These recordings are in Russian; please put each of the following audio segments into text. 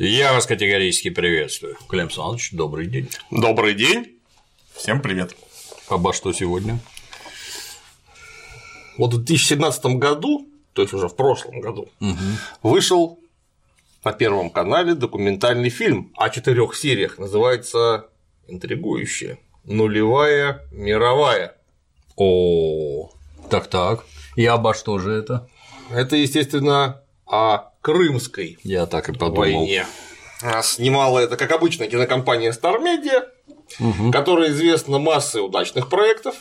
Я вас категорически приветствую. Клим Саныч, добрый день. Добрый день. Всем привет. Обо что сегодня? Вот в 2017 году, то есть уже в прошлом году, вышел на Первом канале документальный фильм о четырех сериях, называется интригующее нулевая мировая. О, так так. И обо что же это? Это, естественно, о Крымской Я так и подумал. войне. А Снимала это, как обычно, кинокомпания Star Media, которая известна массой удачных проектов,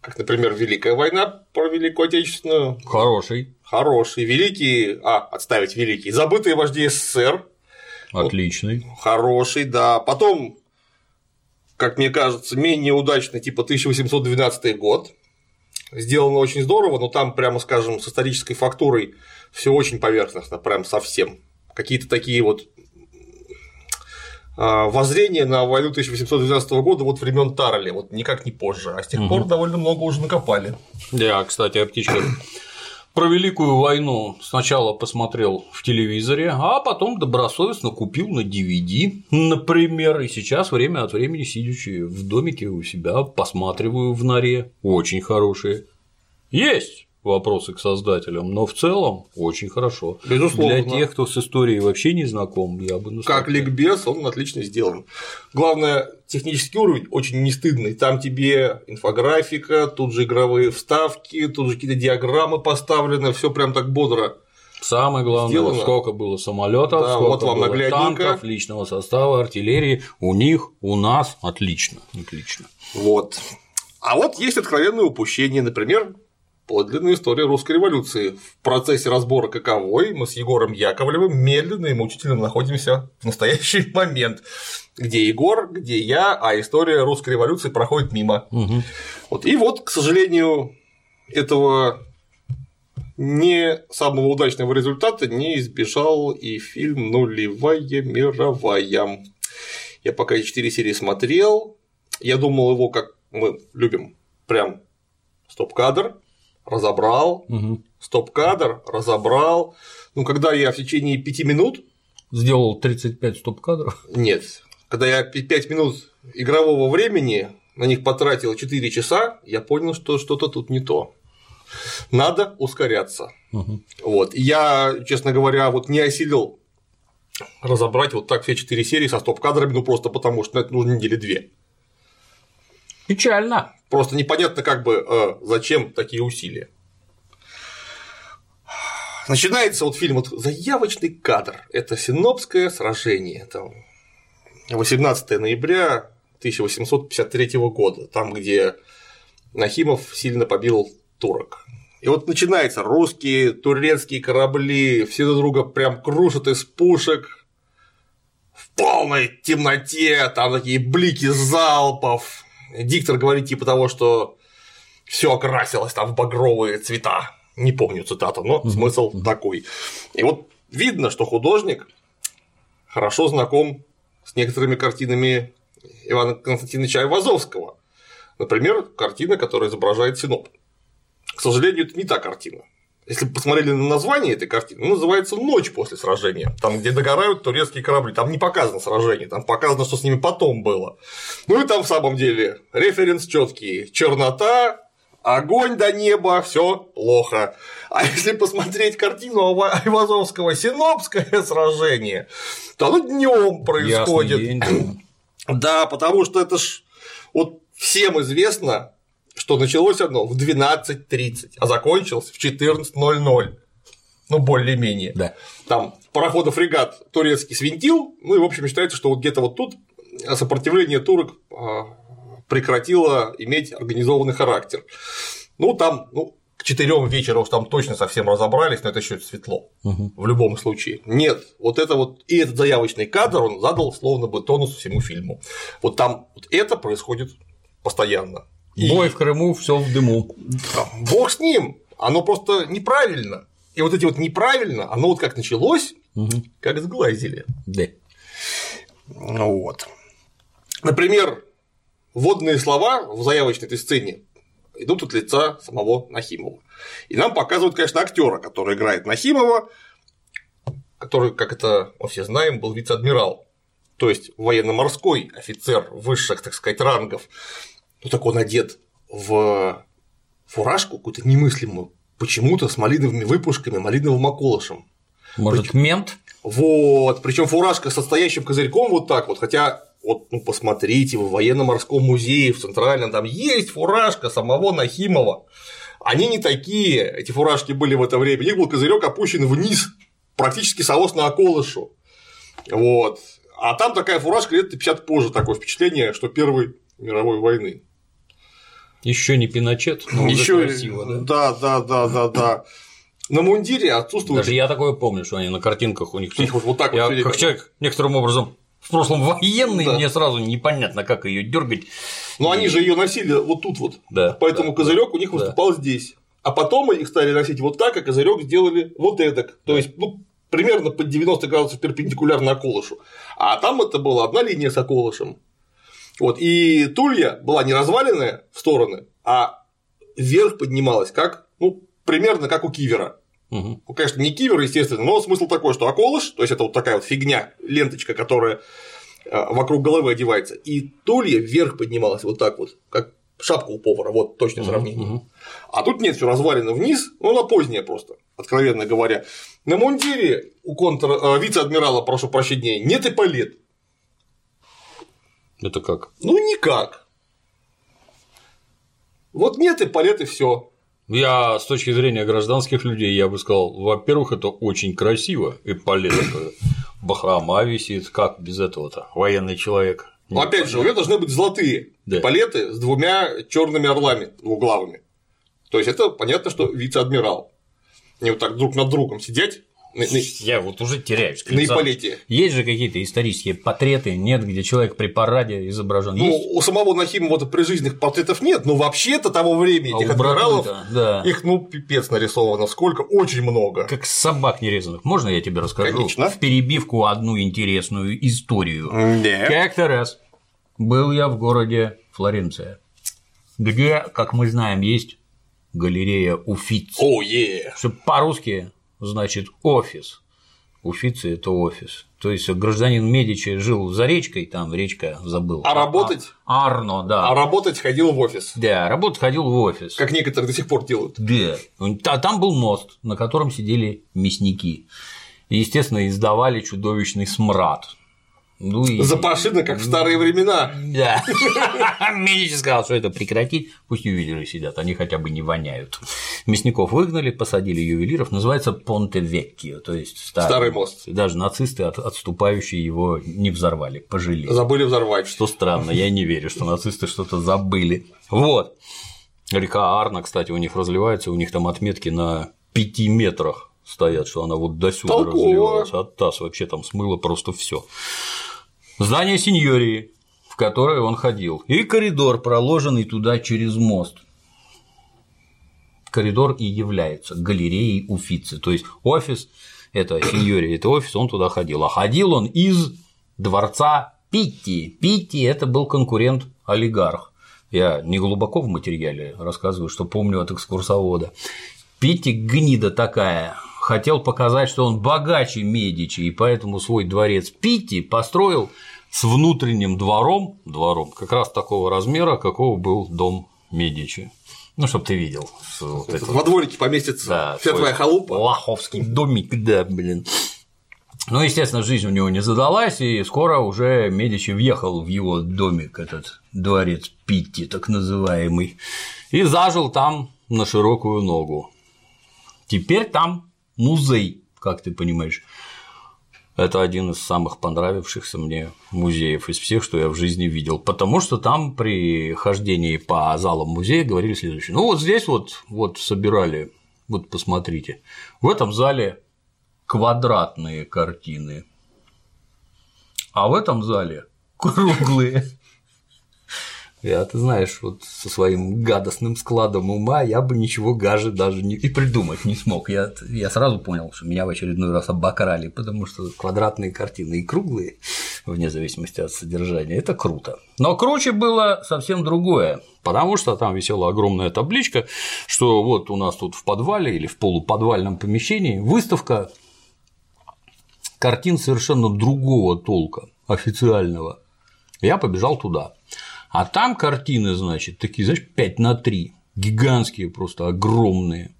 как, например, Великая война про Великую Отечественную, Хороший. хороший, великий, а, отставить великий, забытые вожди СССР, Отличный. хороший, да, потом, как мне кажется, менее удачный, типа 1812 год, сделано очень здорово, но там, прямо скажем, с исторической фактурой все очень поверхностно, прям совсем. Какие-то такие вот а, воззрения на войну 1812 года вот времен Тарли, вот никак не позже, а с тех пор довольно много уже накопали. Я, кстати, о птичках. Про Великую войну сначала посмотрел в телевизоре, а потом добросовестно купил на DVD, например, и сейчас время от времени, сидячи в домике у себя, посматриваю в норе. Очень хорошие. Есть вопросы к создателям, но в целом очень хорошо. Безусловно. Для тех, кто с историей вообще не знаком, я бы настоял. Как ликбез, он отлично сделан. Главное, технический уровень очень не стыдный. Там тебе инфографика, тут же игровые вставки, тут же какие-то диаграммы поставлены, все прям так бодро. Самое главное, Сделано. сколько было самолетов, Да, сколько вот вам было танков, личного состава, артиллерии. У них, у нас отлично, отлично. Вот. А вот есть откровенные упущения, например, подлинная история русской революции. В процессе разбора каковой мы с Егором Яковлевым медленно и мучительно находимся в настоящий момент, где Егор, где я, а история русской революции проходит мимо. Вот. И вот, к сожалению, этого не самого удачного результата не избежал и фильм «Нулевая мировая». Я пока четыре серии смотрел, я думал его, как мы любим, прям стоп-кадр, разобрал, стоп-кадр, разобрал. Ну, когда я в течение пяти минут, Сделал 35 стоп-кадров. нет, когда я пи- пять минут игрового времени на них потратил 4 часа, я понял, что что-то тут не то. Надо ускоряться. Вот. И я, честно говоря, вот не осилил разобрать вот так все четыре серии со стоп-кадрами, ну просто потому что на это нужно недели две. Печально. Просто непонятно, как бы э, зачем такие усилия. Начинается вот фильм, вот заявочный кадр. Это Синопское сражение. Там 18 ноября 1853 года, там, где Нахимов сильно побил турок. И вот начинается русские, турецкие корабли, все друг друга прям крушат из пушек в полной темноте, там такие блики залпов. Диктор говорит типа того, что все окрасилось там в багровые цвета. Не помню цитату, но смысл такой. И вот видно, что художник хорошо знаком с некоторыми картинами Ивана Константиновича Айвазовского. Например, картина, которая изображает Синоп. К сожалению, это не та картина. Если бы посмотрели на название этой картины, она называется «Ночь после сражения», там, где догорают турецкие корабли, там не показано сражение, там показано, что с ними потом было. Ну и там в самом деле референс четкий, чернота, огонь до неба, все плохо. А если посмотреть картину Айвазовского «Синопское сражение», то оно днем происходит. Ясный день. Да, потому что это ж вот всем известно, что началось оно в 12.30, а закончилось в 14.00. Ну, более-менее. Да. Там пароходов-фрегат турецкий свинтил, ну и, в общем, считается, что вот где-то вот тут сопротивление турок а, прекратило иметь организованный характер. Ну, там, ну, к четырем вечера уж там точно совсем разобрались, но это еще светло. В любом случае. Нет, вот это вот и этот заявочный кадр он задал словно бы тонус всему фильму. Вот там вот это происходит постоянно. И Бой в Крыму, все в дыму. бог с ним, оно просто неправильно. И вот эти вот неправильно, оно вот как началось, как сглазили. Да. Ну вот. Например, вводные слова в заявочной этой сцене идут от лица самого Нахимова. И нам показывают, конечно, актера, который играет Нахимова. который, как это мы все знаем, был вице-адмирал, то есть военно-морской офицер высших, так сказать, рангов. Ну так он одет в фуражку какую-то немыслимую, почему-то с малиновыми выпушками, малиновым околышем. Может, Прич... мент? Вот, причем фуражка с состоящим козырьком вот так вот, хотя вот ну, посмотрите, в военно-морском музее в Центральном там есть фуражка самого Нахимова. Они не такие, эти фуражки были в это время, у них был козырек опущен вниз, практически согласно околышу. Вот. А там такая фуражка лет 50 позже, такое впечатление, что Первой мировой войны. Еще не Пиночет, но уже Еще... красиво, да? Да, да, да, да, да. На мундире отсутствует. Даже я такое помню, что они на картинках у них. У них вот, вот так я, вот. Как человек некоторым образом в прошлом военный, да. мне сразу непонятно, как ее дергать. Но и... они же ее носили вот тут вот. Да. Поэтому да, козырек да, у них выступал да. здесь. А потом их стали носить вот так, а козырек сделали вот так. То есть, ну, примерно под 90 градусов перпендикулярно околышу. А там это была одна линия с околышем. Вот, и тулья была не разваленная в стороны, а вверх поднималась, как, ну, примерно как у кивера. Угу. Ну, конечно, не кивер, естественно, но смысл такой, что околыш, то есть это вот такая вот фигня, ленточка, которая э, вокруг головы одевается, и тулья вверх поднималась вот так вот, как шапка у повара, вот точное сравнение. Угу. А тут нет, все развалено вниз, ну, на позднее просто, откровенно говоря. На мундире у контр... Э, вице-адмирала, прошу прощения, нет и палет. Это как? Ну, никак. Вот нет и палет, и все. Я с точки зрения гражданских людей, я бы сказал, во-первых, это очень красиво, и палет бахрома висит, как без этого-то, военный человек. Но опять же, у нее должны быть золотые да. палеты с двумя черными орлами двуглавыми. То есть это понятно, что вице-адмирал. Не вот так друг над другом сидеть я вот уже теряюсь. На Ипполите. Есть же какие-то исторические портреты, нет, где человек при параде изображен. Ну, есть? у самого Нахимова при жизненных портретов нет, но вообще-то того времени а этих адмиралов, да. их, ну, пипец нарисовано, сколько, очень много. Как собак нерезанных. Можно я тебе расскажу? Конечно. В перебивку одну интересную историю. Нет. Как-то раз был я в городе Флоренция, где, как мы знаем, есть галерея Уфиц. О, oh, yeah. Чтобы по-русски значит офис. Уфицы – это офис. То есть гражданин Медичи жил за речкой, там речка забыл. А работать? А, Арно, да. А работать ходил в офис. Да, работать ходил в офис. Как некоторые до сих пор делают. Да. А там был мост, на котором сидели мясники. И, естественно, издавали чудовищный смрад. Ну и... Запашина, как в старые времена. Да. Медичи сказал, что это прекратить, пусть ювелиры сидят, они хотя бы не воняют. Мясников выгнали, посадили ювелиров, называется Понте Веккио, то есть старый, старый мост. Даже нацисты, отступающие его, не взорвали, пожалели. Забыли взорвать. Что странно, я не верю, что нацисты что-то забыли. Вот. Река Арна, кстати, у них разливается, у них там отметки на пяти метрах стоят, что она вот до сюда разливалась, а таз вообще там смыло просто все здание сеньории, в которое он ходил, и коридор, проложенный туда через мост. Коридор и является галереей Уфицы, то есть офис – это сеньория, это офис, он туда ходил. А ходил он из дворца Питти. Питти – это был конкурент олигарх. Я не глубоко в материале рассказываю, что помню от экскурсовода. Питти гнида такая, хотел показать, что он богаче Медичи, и поэтому свой дворец Питти построил с внутренним двором, двором как раз такого размера, какого был дом Медичи. Ну, чтобы ты видел. Вот это Во дворике поместится да, вся твоя халупа. Лоховский домик, да, блин. Ну, естественно, жизнь у него не задалась, и скоро уже Медичи въехал в его домик, этот дворец Питти, так называемый, и зажил там на широкую ногу. Теперь там музей, как ты понимаешь. Это один из самых понравившихся мне музеев из всех, что я в жизни видел, потому что там при хождении по залам музея говорили следующее. Ну вот здесь вот, вот собирали, вот посмотрите, в этом зале квадратные картины, а в этом зале круглые. Я, ты знаешь, вот со своим гадостным складом ума я бы ничего гаже даже не... и придумать не смог. Я, я сразу понял, что меня в очередной раз обокрали, потому что квадратные картины и круглые, вне зависимости от содержания, это круто. Но круче было совсем другое, потому что там висела огромная табличка, что вот у нас тут в подвале или в полуподвальном помещении выставка картин совершенно другого толка, официального. Я побежал туда. А там картины, значит, такие, знаешь, 5 на 3, гигантские просто, огромные.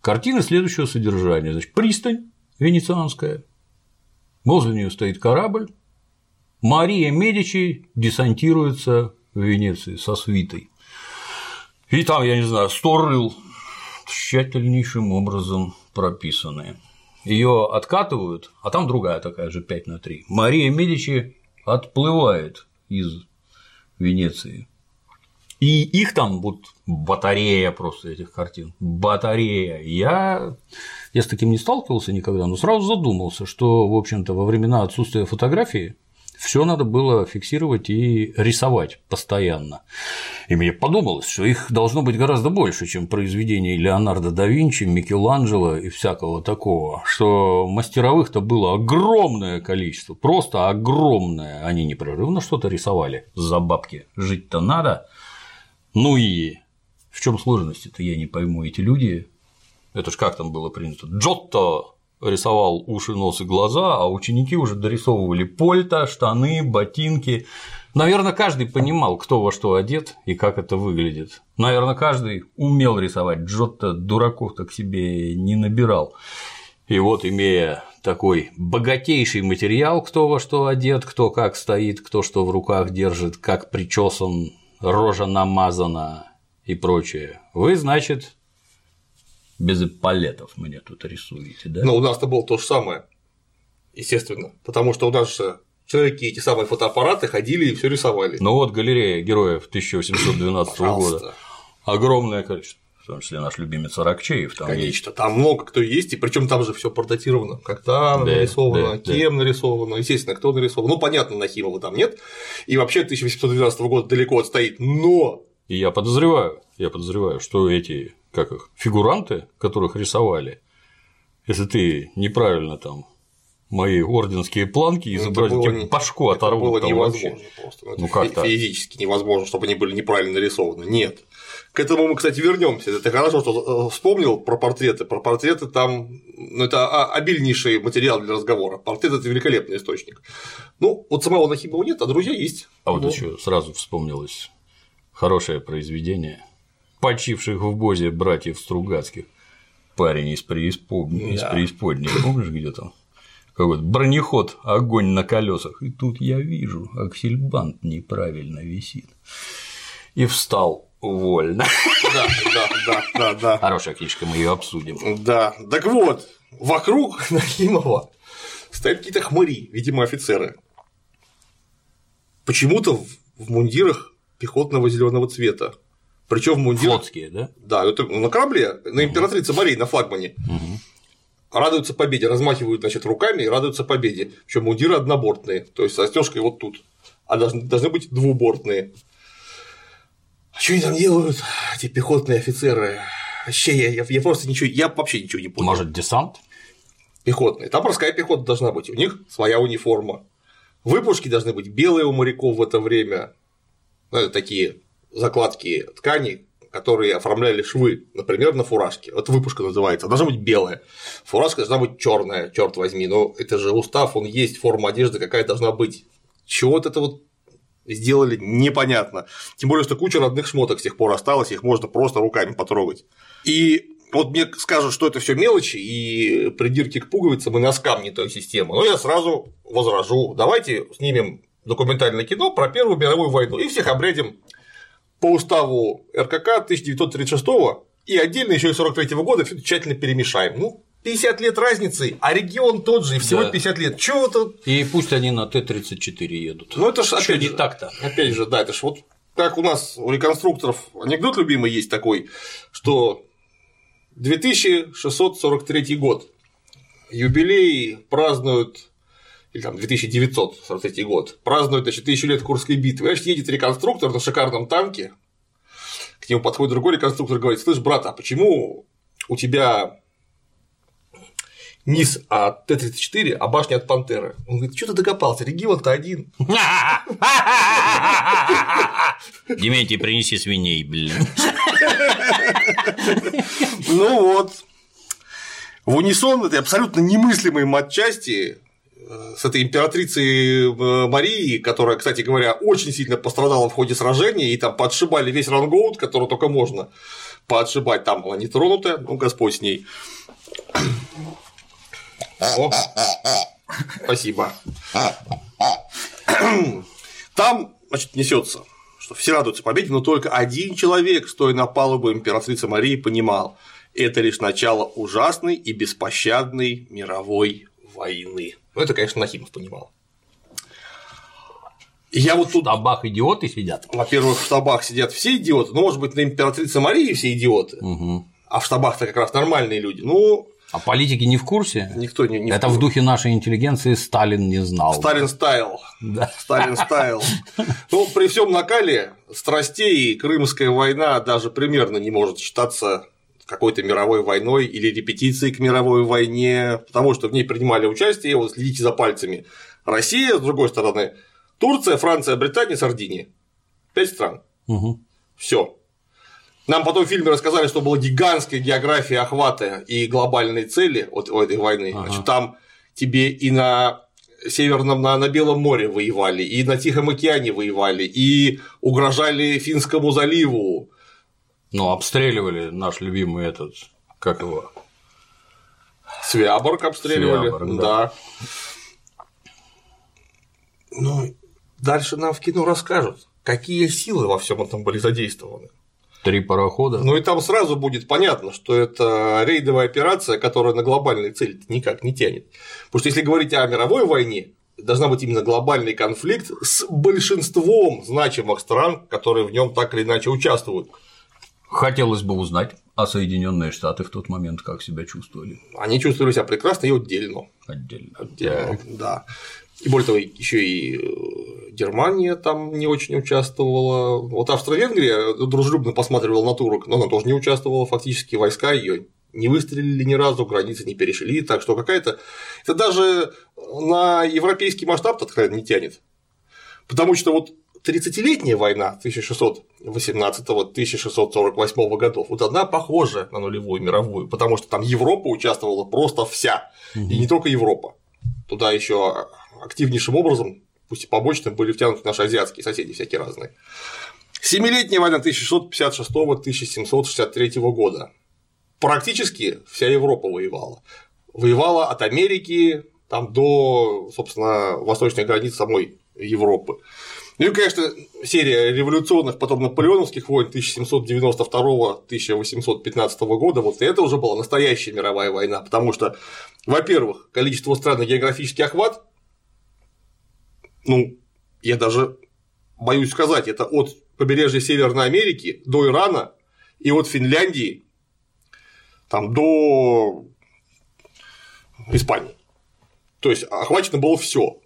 Картины следующего содержания. Значит, пристань венецианская, возле нее стоит корабль, Мария Медичи десантируется в Венеции со свитой. И там, я не знаю, сто рыл тщательнейшим образом прописанные. Ее откатывают, а там другая такая же 5 на 3. Мария Медичи отплывает из Венеции. И их там вот батарея просто этих картин. Батарея. Я, я с таким не сталкивался никогда, но сразу задумался, что, в общем-то, во времена отсутствия фотографии все надо было фиксировать и рисовать постоянно. И мне подумалось, что их должно быть гораздо больше, чем произведений Леонардо да Винчи, Микеланджело и всякого такого, что мастеровых-то было огромное количество, просто огромное. Они непрерывно что-то рисовали за бабки. Жить-то надо. Ну и в чем сложность-то, я не пойму, эти люди, это ж как там было принято, Джотто рисовал уши, нос и глаза, а ученики уже дорисовывали польта, штаны, ботинки. Наверное, каждый понимал, кто во что одет и как это выглядит. Наверное, каждый умел рисовать. Джотто дураков-то к себе не набирал. И вот, имея такой богатейший материал, кто во что одет, кто как стоит, кто что в руках держит, как причесан, рожа намазана и прочее, вы, значит, без эполетов мне тут рисуете, да? Ну, у нас-то было то же самое, естественно, потому что у нас же человеки эти самые фотоаппараты ходили и все рисовали. Ну вот галерея героев 1812 года. Огромное количество. В том числе наш любимец Аракчеев. Там Конечно, есть. там много кто есть, и причем там же все портретировано. Когда да, нарисовано, да, кем да. нарисовано, естественно, кто нарисован. Ну, понятно, Нахимова там нет. И вообще 1812 года далеко отстоит, но. И я подозреваю, я подозреваю, что эти как их, фигуранты, которых рисовали, если ты неправильно там мои орденские планки ну, изобразить, тебе не... башку это оторвут. было невозможно вообще. просто. Ну, как -то. Физически невозможно, чтобы они были неправильно нарисованы. Нет. К этому мы, кстати, вернемся. Это хорошо, что э, вспомнил про портреты. Про портреты там ну, это обильнейший материал для разговора. Портрет это великолепный источник. Ну, вот самого Нахимова нет, а друзья есть. А вот ну. еще сразу вспомнилось хорошее произведение почивших в Бозе братьев Стругацких. Парень из преисподней, да. из преисподней, помнишь, где там? Какой-то бронеход, огонь на колесах. И тут я вижу, аксельбант неправильно висит. И встал вольно. Да, да, да, да, да. Хорошая книжка, мы ее обсудим. Да. Так вот, вокруг Нахимова стоят какие-то хмыри, видимо, офицеры. Почему-то в мундирах пехотного зеленого цвета. Причем в мундирах. Флотские, да? Да, это на корабле, на императрице Марии, на флагмане. Угу. Радуются победе, размахивают, значит, руками и радуются победе. Причем мундиры однобортные, то есть застежкой вот тут. А должны, должны быть двубортные. А что они там делают, эти пехотные офицеры? Вообще, я, я, я просто ничего, я вообще ничего не понял. Может, десант? Пехотный. Там морская пехота должна быть. У них своя униформа. Выпушки должны быть белые у моряков в это время. Ну, это такие закладки ткани, которые оформляли швы, например, на фуражке. Вот выпушка называется, должна быть белая. Фуражка должна быть черная, черт возьми. Но это же устав, он есть, форма одежды какая должна быть. Чего вот это вот сделали, непонятно. Тем более, что куча родных шмоток с тех пор осталось, их можно просто руками потрогать. И вот мне скажут, что это все мелочи и придирки к пуговицам и носкам не той системы, но я сразу возражу. Давайте снимем документальное кино про Первую мировую войну и всех обрядим по уставу РКК 1936 и отдельно еще и 43 года все тщательно перемешаем. Ну, 50 лет разницы, а регион тот же, и всего да. 50 лет. Чего тут? И пусть они на Т-34 едут. Ну, это ж опять не так-то. Опять же, да, это ж вот как у нас у реконструкторов анекдот любимый есть такой, что 2643 год юбилей празднуют или там 2943 год, празднует, значит, тысячу лет Курской битвы. Значит, едет реконструктор на шикарном танке, к нему подходит другой реконструктор и говорит, слышь, брат, а почему у тебя низ от Т-34, а башня от Пантеры? Он говорит, что ты докопался, регион-то один. Дементий, принеси свиней, блин. Ну вот. В унисон этой абсолютно немыслимой матчасти с этой императрицей э, Марии, которая, кстати говоря, очень сильно пострадала в ходе сражения, и там подшибали весь рангоут, который только можно подшибать, там она не тронутая, ну, Господь с ней. О, спасибо. Там, значит, несется, что все радуются победе, но только один человек, стоя на палубу императрицы Марии, понимал, это лишь начало ужасной и беспощадной мировой войны. Ну, это, конечно, Нахимов понимал. Я вот тут... В штабах идиоты сидят. Во-первых, в штабах сидят все идиоты, ну, может быть, на императрице Марии все идиоты, угу. а в штабах-то как раз нормальные люди. Ну, а политики не в курсе? Никто не, не Это в, в духе нашей интеллигенции Сталин не знал. Сталин стайл. Да. Сталин стайл. Ну, при всем накале страстей Крымская война даже примерно не может считаться какой-то мировой войной или репетицией к мировой войне, потому что в ней принимали участие, вот следите за пальцами, Россия, с другой стороны, Турция, Франция, Британия, Сардиния. Пять стран. Угу. Все. Нам потом в фильме рассказали, что была гигантская география охвата и глобальные цели от этой войны. Ага. Значит, там тебе и на Северном, на, на Белом море воевали, и на Тихом океане воевали, и угрожали Финскому заливу, ну, обстреливали наш любимый этот, как его? Свяборг обстреливали, Свяборг, да. да. Ну, дальше нам в кино расскажут, какие силы во всем этом были задействованы. Три парохода. Ну и там сразу будет понятно, что это рейдовая операция, которая на глобальные цели никак не тянет. Потому что если говорить о мировой войне, должна быть именно глобальный конфликт с большинством значимых стран, которые в нем так или иначе участвуют. Хотелось бы узнать, а Соединенные Штаты в тот момент как себя чувствовали? Они чувствовали себя прекрасно и отдельно. Отдельно. Отдельно, да. И более того, еще и э, Германия там не очень участвовала. Вот Австро-Венгрия дружелюбно посматривала на турок, но она тоже не участвовала, фактически войска ее не выстрелили ни разу, границы не перешли, так что какая-то. Это даже на европейский масштаб не тянет. Потому что вот 30-летняя война 1618-1648 годов, вот она похожа на нулевую мировую, потому что там Европа участвовала просто вся, угу. и не только Европа. Туда еще активнейшим образом, пусть и побочным, были втянуты наши азиатские соседи всякие разные. Семилетняя война 1656-1763 года. Практически вся Европа воевала. Воевала от Америки там, до, собственно, восточной границы самой Европы. Ну и, конечно, серия революционных, потом наполеоновских войн 1792-1815 года, вот это уже была настоящая мировая война, потому что, во-первых, количество стран и географический охват, ну, я даже боюсь сказать, это от побережья Северной Америки до Ирана и от Финляндии там, до Испании. То есть охвачено было все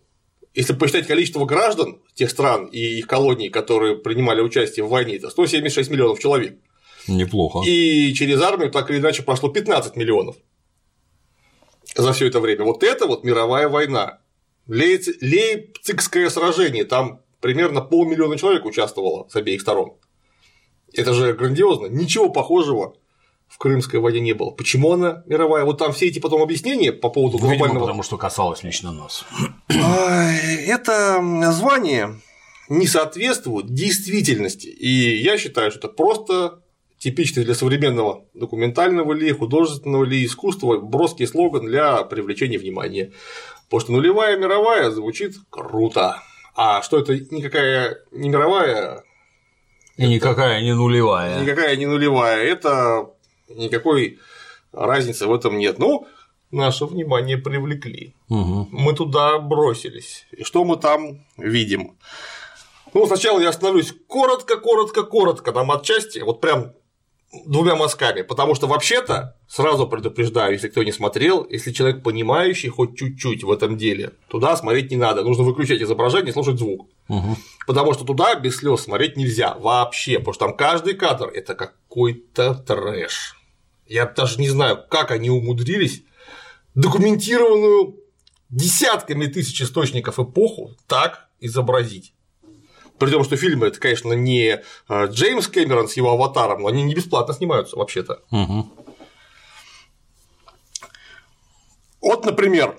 если посчитать количество граждан тех стран и их колоний, которые принимали участие в войне, это 176 миллионов человек. Неплохо. И через армию так или иначе прошло 15 миллионов за все это время. Вот это вот мировая война. Лейпцигское сражение, там примерно полмиллиона человек участвовало с обеих сторон. Это же грандиозно. Ничего похожего в Крымской войне не было. Почему она мировая? Вот там все эти потом объяснения по поводу ну, глобального. Видимо, потому что касалось лично нас. Это звание не соответствует действительности. И я считаю, что это просто типичный для современного документального ли, художественного ли искусства броский слоган для привлечения внимания. Потому что нулевая мировая звучит круто. А что это никакая не мировая, и никакая не нулевая. Никакая не нулевая. Это никакой разницы в этом нет. Ну, наше внимание привлекли. Угу. Мы туда бросились. И что мы там видим? Ну, сначала я остановлюсь коротко, коротко, коротко на матчасти, вот прям двумя мазками, потому что вообще-то, сразу предупреждаю, если кто не смотрел, если человек понимающий хоть чуть-чуть в этом деле, туда смотреть не надо, нужно выключать изображение и слушать звук, угу. потому что туда без слез смотреть нельзя вообще, потому что там каждый кадр – это какой-то трэш. Я даже не знаю, как они умудрились документированную десятками тысяч источников эпоху так изобразить. При том, что фильмы это, конечно, не а, Джеймс Кэмерон с его аватаром, но они не бесплатно снимаются вообще-то. Угу. Вот, например,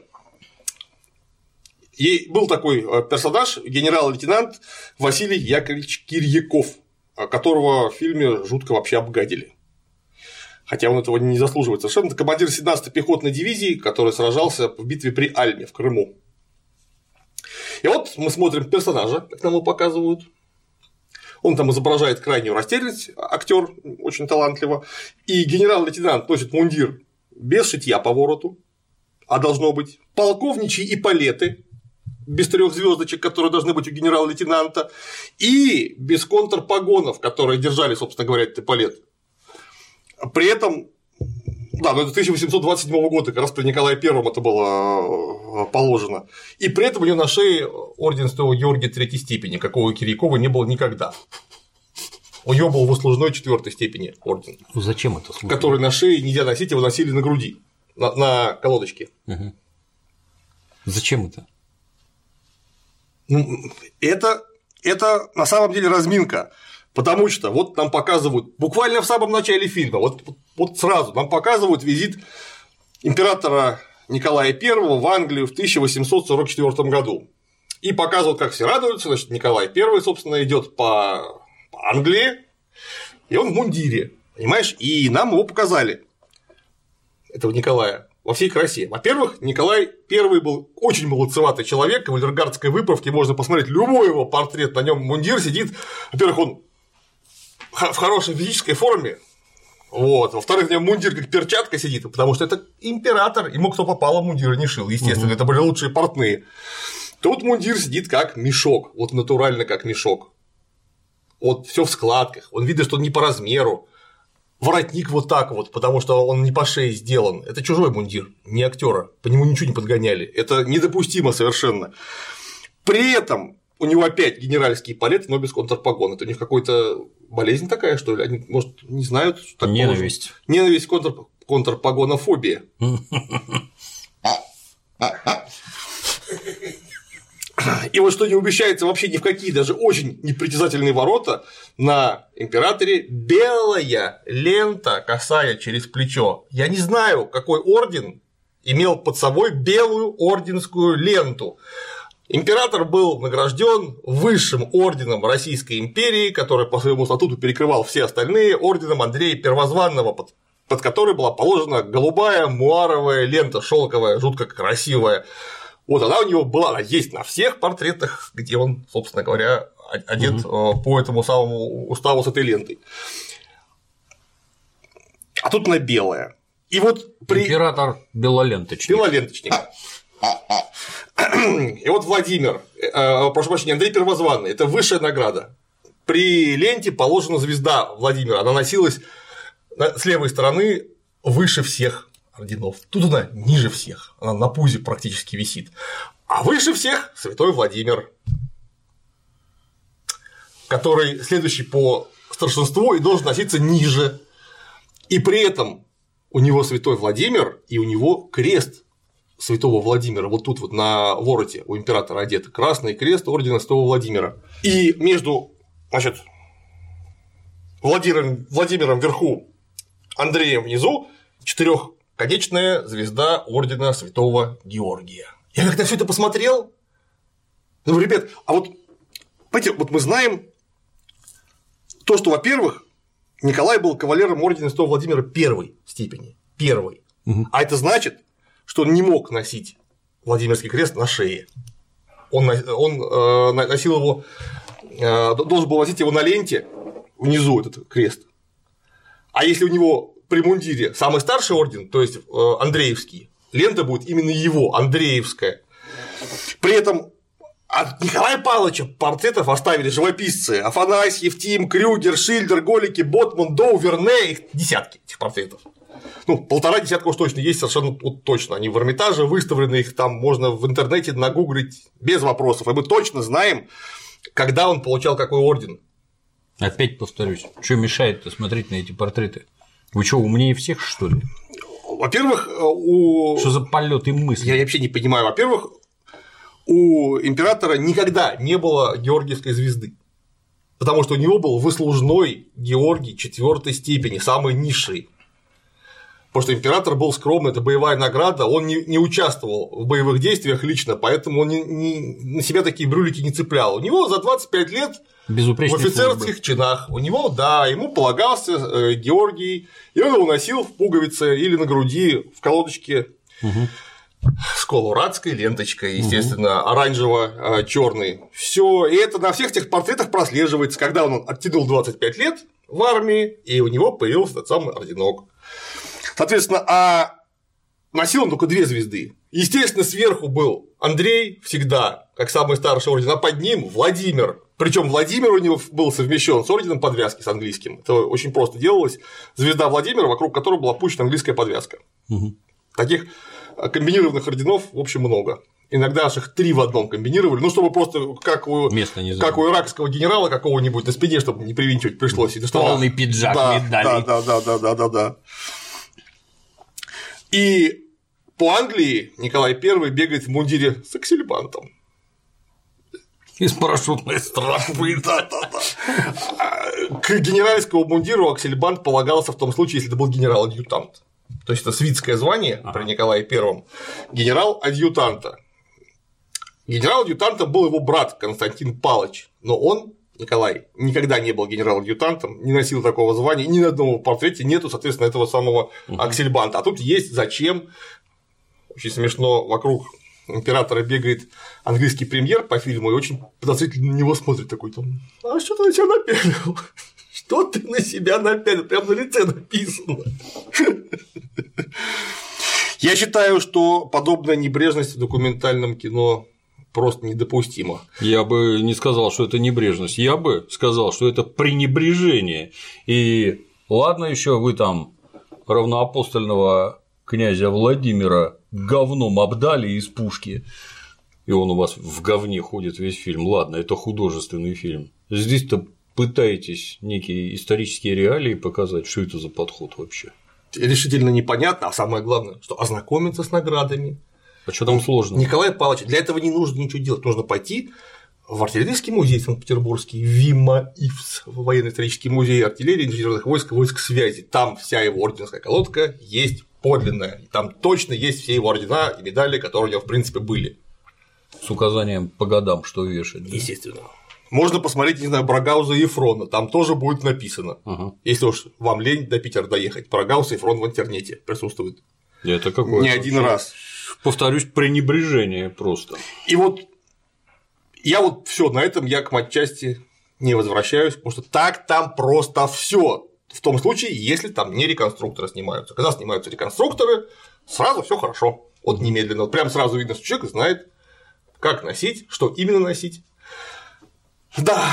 И был такой э, персонаж, генерал-лейтенант Василий Яковлевич Кирьяков, э, которого в фильме жутко вообще обгадили. Хотя он этого не заслуживает совершенно. Это командир 17-й пехотной дивизии, который сражался в битве при Альме в Крыму. И вот мы смотрим персонажа, как нам его показывают. Он там изображает крайнюю растерянность, актер очень талантливо. И генерал-лейтенант носит мундир без шитья по вороту, а должно быть полковничьи и палеты без трех звездочек, которые должны быть у генерала-лейтенанта, и без контрпогонов, которые держали, собственно говоря, этот эполет. При этом да, но это 1827 года, как раз при Николае Первом это было э, положено. И при этом у него на шее орден Святого Георгия третьей степени, какого у Кирьякова не было никогда. У него был выслужной четвертой степени орден. Ну зачем это служба? Который на шее нельзя носить, его носили на груди, на, на колодочке. Угу. Зачем это? Ну, это, это на самом деле разминка. Потому что вот нам показывают, буквально в самом начале фильма, вот, вот сразу нам показывают визит императора Николая I в Англию в 1844 году. И показывают, как все радуются, значит, Николай I, собственно, идет по Англии, и он в мундире, понимаешь, и нам его показали, этого Николая во всей красе. Во-первых, Николай I был очень молодцеватый человек, в кавалергардской выправке можно посмотреть любой его портрет, на нем мундир сидит. Во-первых, он в хорошей физической форме, вот. Во-вторых, у него мундир как перчатка сидит, потому что это император, ему кто попало мундир не шил, естественно, угу. это были лучшие портные. Тут мундир сидит как мешок, вот натурально как мешок. Вот все в складках, он видно, что он не по размеру, воротник вот так вот, потому что он не по шее сделан. Это чужой мундир, не актера, по нему ничего не подгоняли. Это недопустимо совершенно. При этом у него опять генеральский палет, но без контрпогон. Это у них какой-то болезнь такая, что ли? Они, может, не знают? Так Ненависть. Положено? Ненависть контр... контрпогонофобия. И вот что не умещается вообще ни в какие даже очень непритязательные ворота, на императоре белая лента, косая через плечо. Я не знаю, какой орден имел под собой белую орденскую ленту. Император был награжден высшим орденом Российской империи, который по своему статуту перекрывал все остальные, орденом Андрея Первозванного, под, под который была положена голубая муаровая лента шелковая, жутко красивая. Вот она у него была, она есть на всех портретах, где он, собственно говоря, одет угу. по этому самому уставу с этой лентой. А тут она белая. И вот при... Император белоленточник. Белоленточник. И вот Владимир, э, прошу прощения, Андрей Первозванный, это высшая награда. При ленте положена звезда Владимира, она носилась с левой стороны выше всех орденов. Тут она ниже всех, она на пузе практически висит. А выше всех святой Владимир, который следующий по старшинству и должен носиться ниже. И при этом у него святой Владимир и у него крест святого Владимира, вот тут вот на вороте у императора одет красный крест ордена святого Владимира. И между, значит, Владимиром, Владимиром вверху, Андреем внизу четырехконечная звезда ордена святого Георгия. Я когда все это посмотрел, ну, ребят, а вот, понимаете, вот мы знаем то, что, во-первых, Николай был кавалером ордена святого Владимира первой степени, первой. Угу. А это значит, что он не мог носить Владимирский крест на шее. Он, он э, носил его, э, должен был носить его на ленте внизу этот крест. А если у него при мундире самый старший орден, то есть э, Андреевский, лента будет именно его, Андреевская. При этом от Николая Павловича портретов оставили живописцы Афанасьев, Евтим, Крюгер, Шильдер, Голики, Ботман, Доу, Верне, их десятки этих портретов ну, полтора десятка уж точно есть, совершенно вот точно. Они в Эрмитаже выставлены, их там можно в интернете нагуглить без вопросов. И мы точно знаем, когда он получал какой орден. Опять повторюсь, что мешает смотреть на эти портреты? Вы что, умнее всех, что ли? Во-первых, у. Что за полет и мысли? Я вообще не понимаю. Во-первых, у императора никогда не было Георгиевской звезды. Потому что у него был выслужной Георгий четвертой степени, самый низший. Потому что император был скромный, это боевая награда, он не, не участвовал в боевых действиях лично, поэтому он не, не, на себя такие брюлики не цеплял. У него за 25 лет в офицерских службы. чинах, у него, да, ему полагался э, Георгий, и он его носил в пуговице или на груди в колодочке угу с колорадской ленточкой, естественно, угу. оранжево-черный. Все, и это на всех этих портретах прослеживается, когда он оттянул 25 лет в армии, и у него появился тот самый орденок. Соответственно, а носил он только две звезды. Естественно, сверху был Андрей всегда, как самый старший орден, а под ним Владимир. Причем Владимир у него был совмещен с орденом подвязки с английским. Это очень просто делалось. Звезда Владимира, вокруг которой была пущена английская подвязка. Угу. Таких комбинированных орденов, в общем, много. Иногда аж их три в одном комбинировали, ну, чтобы просто как у, как у иракского генерала какого-нибудь на спине, чтобы не привинчивать пришлось. Полный пиджак да, медалей. Да, да, да, да, да, да. И по Англии Николай I бегает в мундире с аксельбантом. Из парашютной стропы. Да, да, да. К генеральскому мундиру аксельбант полагался в том случае, если это был генерал-адъютант. То есть это свитское звание ага. при Николае I. Генерал-адъютанта. Генерал-адъютантом был его брат Константин Палыч, но он Николай никогда не был генерал-адъютантом, не носил такого звания, ни на одном портрете нету, соответственно, этого самого аксельбанта. А тут есть зачем. Очень смешно, вокруг императора бегает английский премьер по фильму и очень подозрительно на него смотрит такой там, а что ты на себя напялил? Что ты на себя напялил? Прям на лице написано. Я считаю, что подобная небрежность в документальном кино просто недопустимо. Я бы не сказал, что это небрежность, я бы сказал, что это пренебрежение. И ладно еще вы там равноапостольного князя Владимира говном обдали из пушки, и он у вас в говне ходит весь фильм. Ладно, это художественный фильм. Здесь-то пытаетесь некие исторические реалии показать, что это за подход вообще. Решительно непонятно, а самое главное, что ознакомиться с наградами, а что там сложно? Николай Павлович, для этого не нужно ничего делать, нужно пойти в артиллерийский музей Санкт-Петербургский, ВИМА-ИФС, военно-исторический музей артиллерии, инженерных войск, войск связи. Там вся его орденская колодка есть подлинная. Там точно есть все его ордена и медали, которые у него, в принципе, были. С указанием по годам, что вешать. Да? Естественно. Можно посмотреть, не знаю, Брагауза и Ефрона, там тоже будет написано. Ага. Если уж вам лень до Питера доехать, Брагауза и Ефрон в интернете присутствует. Это какое? Не один раз повторюсь, пренебрежение просто. И вот я вот все на этом я к матчасти не возвращаюсь, потому что так там просто все. В том случае, если там не реконструкторы снимаются. Когда снимаются реконструкторы, сразу все хорошо. Вот немедленно. Вот прям сразу видно, что человек знает, как носить, что именно носить. Да,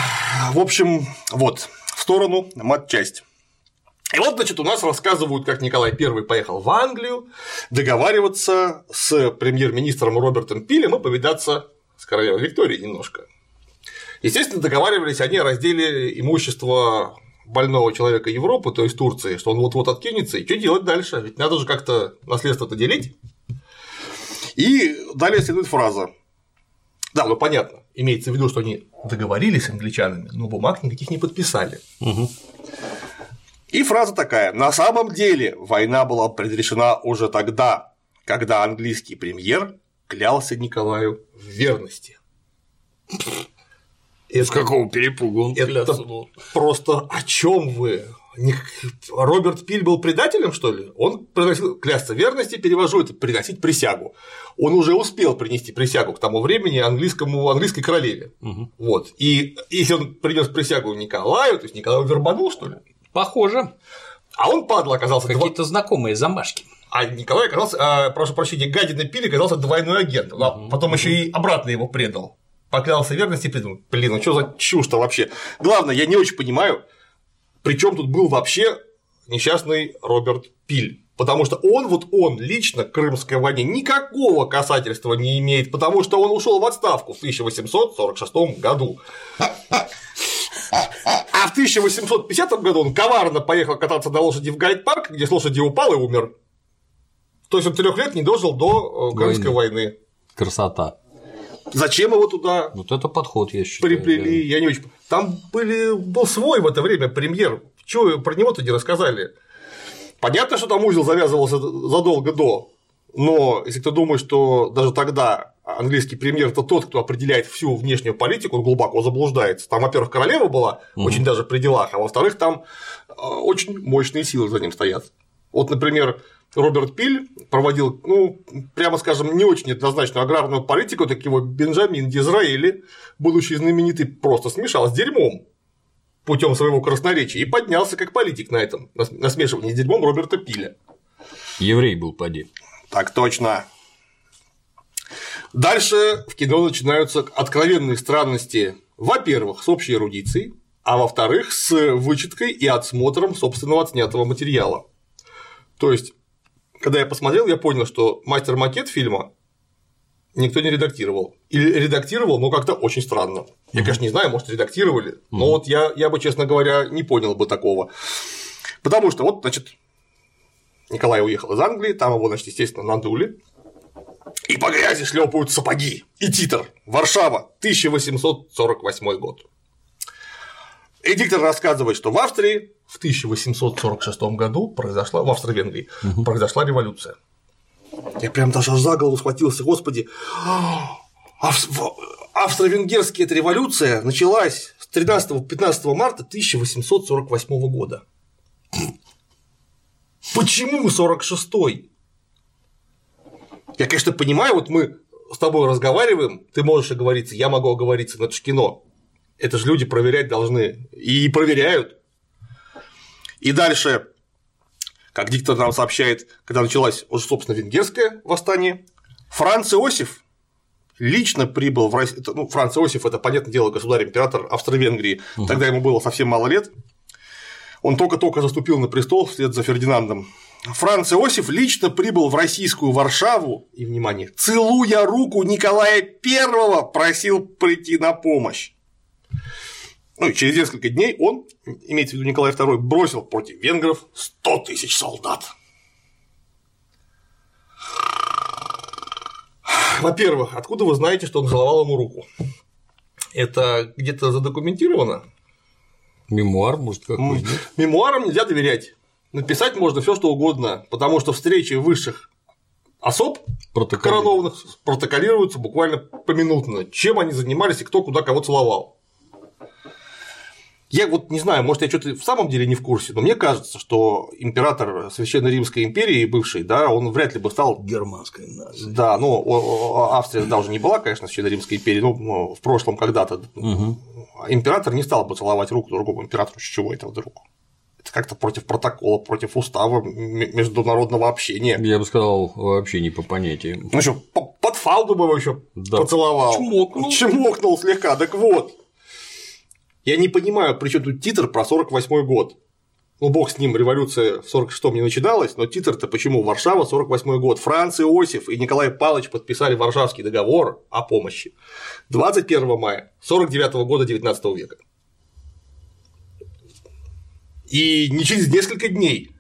в общем, вот, в сторону матчасть. И вот, значит, у нас рассказывают, как Николай I поехал в Англию договариваться с премьер-министром Робертом Пилем и повидаться с королевой Викторией немножко. Естественно, договаривались они о разделе имущества больного человека Европы, то есть Турции, что он вот-вот откинется, и что делать дальше? Ведь надо же как-то наследство-то делить. И далее следует фраза. Да, ну понятно, имеется в виду, что они договорились с англичанами, но бумаг никаких не подписали. Угу. И фраза такая: на самом деле война была предрешена уже тогда, когда английский премьер клялся Николаю в верности. Это, С какого перепугу он это клялся? Просто о чем вы? Роберт Пиль был предателем, что ли? Он приносил клясться верности, перевожу это приносить присягу. Он уже успел принести присягу к тому времени английскому, английской королеве. Угу. Вот. И если он принес присягу Николаю, то есть Николай вербанул, что ли? Похоже. А он, падла, оказался… Какие-то дво... знакомые замашки. А Николай оказался, а, прошу прощения, гадина пили, оказался двойной агент. А потом еще и обратно его предал. Поклялся верности и предал. Блин, ну что за чушь-то вообще? Главное, я не очень понимаю, при чем тут был вообще несчастный Роберт Пиль. Потому что он, вот он лично к Крымской войне никакого касательства не имеет, потому что он ушел в отставку в 1846 году. А в 1850 году он коварно поехал кататься на лошади в Гайд-парк, где с лошади упал и умер. То есть он трех лет не дожил до э, Крымской войны. войны. Красота. Зачем его туда вот это подход, я считаю. Приплели, я не очень. Там были, был свой в это время премьер. Чего про него-то не рассказали? Понятно, что там узел завязывался задолго до, но если кто думает, что даже тогда английский премьер это тот, кто определяет всю внешнюю политику, он глубоко заблуждается. Там, во-первых, королева была угу. очень даже при делах, а во-вторых, там а, очень мощные силы за ним стоят. Вот, например, Роберт Пиль проводил, ну, прямо скажем, не очень однозначную аграрную политику, так его Бенджамин Дизраэли, будучи знаменитый, просто смешал с дерьмом путем своего красноречия и поднялся как политик на этом, на смешивании с дерьмом Роберта Пиля. Еврей был, поди. Так точно. Дальше в кино начинаются откровенные странности, во-первых, с общей эрудицией, а во-вторых, с вычеткой и отсмотром собственного отснятого материала. То есть, когда я посмотрел, я понял, что мастер-макет фильма никто не редактировал. Или редактировал, но как-то очень странно. Я, конечно, не знаю, может, редактировали, но вот я, я бы, честно говоря, не понял бы такого. Потому что вот, значит, Николай уехал из Англии, там его, значит, естественно, надули, и по грязи шлепают сапоги. И титр. Варшава, 1848 год. И диктор рассказывает, что в Австрии в 1846 году произошла, в Австро-Венгрии, угу. произошла революция. Я прям даже за голову схватился, господи. Австро-венгерская эта революция началась с 13-15 марта 1848 года. Почему 46-й? Я, конечно, понимаю, вот мы с тобой разговариваем, ты можешь оговориться, я могу оговориться, но это же кино. Это же люди проверять должны. И проверяют. И дальше, как диктор нам сообщает, когда началось уже, собственно, венгерское восстание, Франц Иосиф лично прибыл в Россию. Ну, Франц Иосиф это, понятное дело, государь-император Австро-Венгрии. Угу. Тогда ему было совсем мало лет. Он только-только заступил на престол вслед за Фердинандом. Франц Иосиф лично прибыл в российскую Варшаву и, внимание, целуя руку Николая I, просил прийти на помощь. Ну и через несколько дней он, имеется в виду Николай II, бросил против венгров 100 тысяч солдат. Во-первых, откуда вы знаете, что он целовал ему руку? Это где-то задокументировано? Мемуар, может, какой-нибудь? Мемуарам нельзя доверять. Написать можно все что угодно, потому что встречи высших особ коронованных протоколируются буквально поминутно, чем они занимались и кто куда кого целовал. Я вот не знаю, может, я что-то в самом деле не в курсе, но мне кажется, что император Священной Римской империи бывший, да, он вряд ли бы стал германской нации. Да, ну Австрия да, уже не была, конечно, Священной Римской империей, но в прошлом когда-то угу. император не стал бы целовать руку другому императору, с чего это вдруг? Как-то против протокола, против устава международного общения. Я бы сказал, вообще не по понятиям. Ну что, под фалду бы его еще да. поцеловал. Чмокнул. Чмокнул слегка, так вот. Я не понимаю, при чем тут титр про 48 год. Ну, бог с ним, революция в 46-м не начиналась, но титр-то почему? Варшава, 48 год. Франц Иосиф и Николай Павлович подписали Варшавский договор о помощи 21 мая 49 -го года 19 века. И не через несколько дней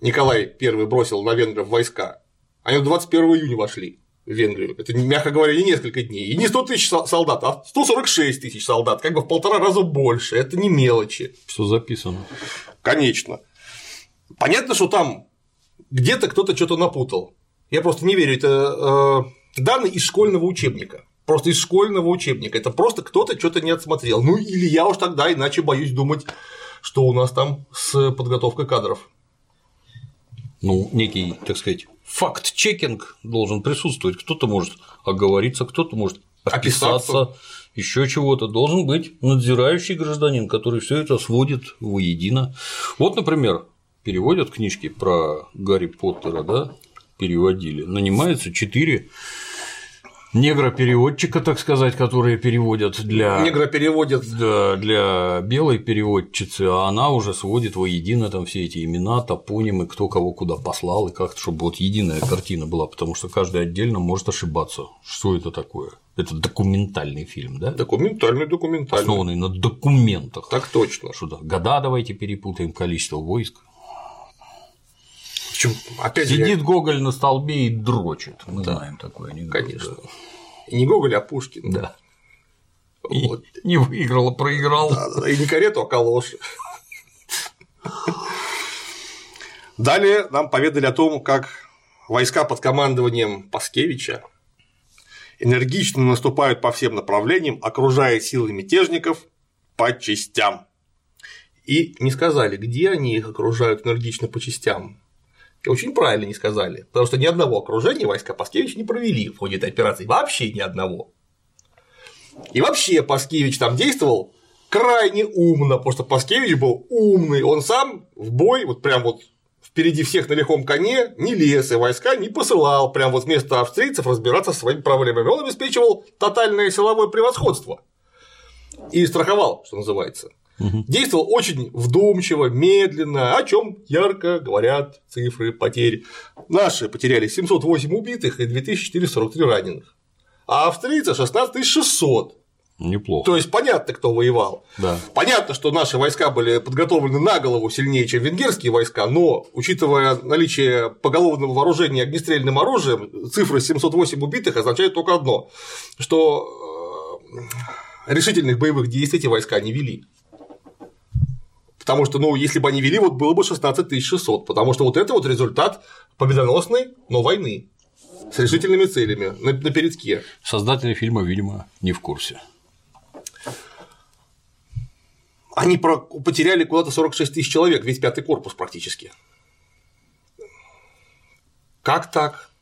Николай I бросил на венгров войска. Они 21 июня вошли в Венгрию. Это, мягко говоря, не несколько дней. И не 100 тысяч солдат, а 146 тысяч солдат, как бы в полтора раза больше. Это не мелочи. Все записано. Конечно. Понятно, что там где-то кто-то что-то напутал. Я просто не верю. Это э, данные из школьного учебника. Просто из школьного учебника. Это просто кто-то что-то не отсмотрел. Ну или я уж тогда иначе боюсь думать, что у нас там с подготовкой кадров. Ну, некий, так сказать, факт-чекинг должен присутствовать. Кто-то может оговориться, кто-то может описаться, еще чего-то. Должен быть надзирающий гражданин, который все это сводит воедино. Вот, например, переводят книжки про Гарри Поттера, да, переводили. Нанимаются четыре негропереводчика, так сказать, которые переводят для… Негропереводят. Да, для белой переводчицы, а она уже сводит воедино там все эти имена, топонимы, кто кого куда послал, и как-то, чтобы вот единая картина была, потому что каждый отдельно может ошибаться. Что это такое? Это документальный фильм, да? Документальный, документальный. Основанный на документах. Так точно. Что да, года давайте перепутаем, количество войск. Причем, опять Сидит же, Гоголь на столбе и дрочит. Мы да. знаем такое анекдот. Конечно. И не Гоголь, а Пушкин. Да. Вот. И не выиграл, а проиграл. Да, да, и не карету, а калоши. Далее нам поведали о том, как войска под командованием Паскевича энергично наступают по всем направлениям, окружая силы мятежников по частям. И не сказали, где они их окружают энергично по частям. Очень правильно не сказали, потому что ни одного окружения войска Паскевич не провели в ходе этой операции, вообще ни одного. И вообще Паскевич там действовал крайне умно, потому что Паскевич был умный, он сам в бой, вот прям вот впереди всех на лихом коне не лез и войска не посылал прям вот вместо австрийцев разбираться со своими проблемами. Он обеспечивал тотальное силовое превосходство и страховал, что называется. Действовал очень вдумчиво, медленно, о чем ярко говорят цифры потерь. Наши потеряли 708 убитых и 2443 раненых, а австрийцы 16 600. Неплохо. То есть понятно, кто воевал. Да. Понятно, что наши войска были подготовлены на голову сильнее, чем венгерские войска, но учитывая наличие поголовного вооружения огнестрельным оружием, цифра 708 убитых означает только одно, что э, решительных боевых действий эти войска не вели. Потому что, ну, если бы они вели, вот было бы 16 600, потому что вот это вот результат победоносной, но войны с решительными целями на, на передке. Создатели фильма, видимо, не в курсе. Они про... потеряли куда-то 46 тысяч человек, весь пятый корпус практически. Как так?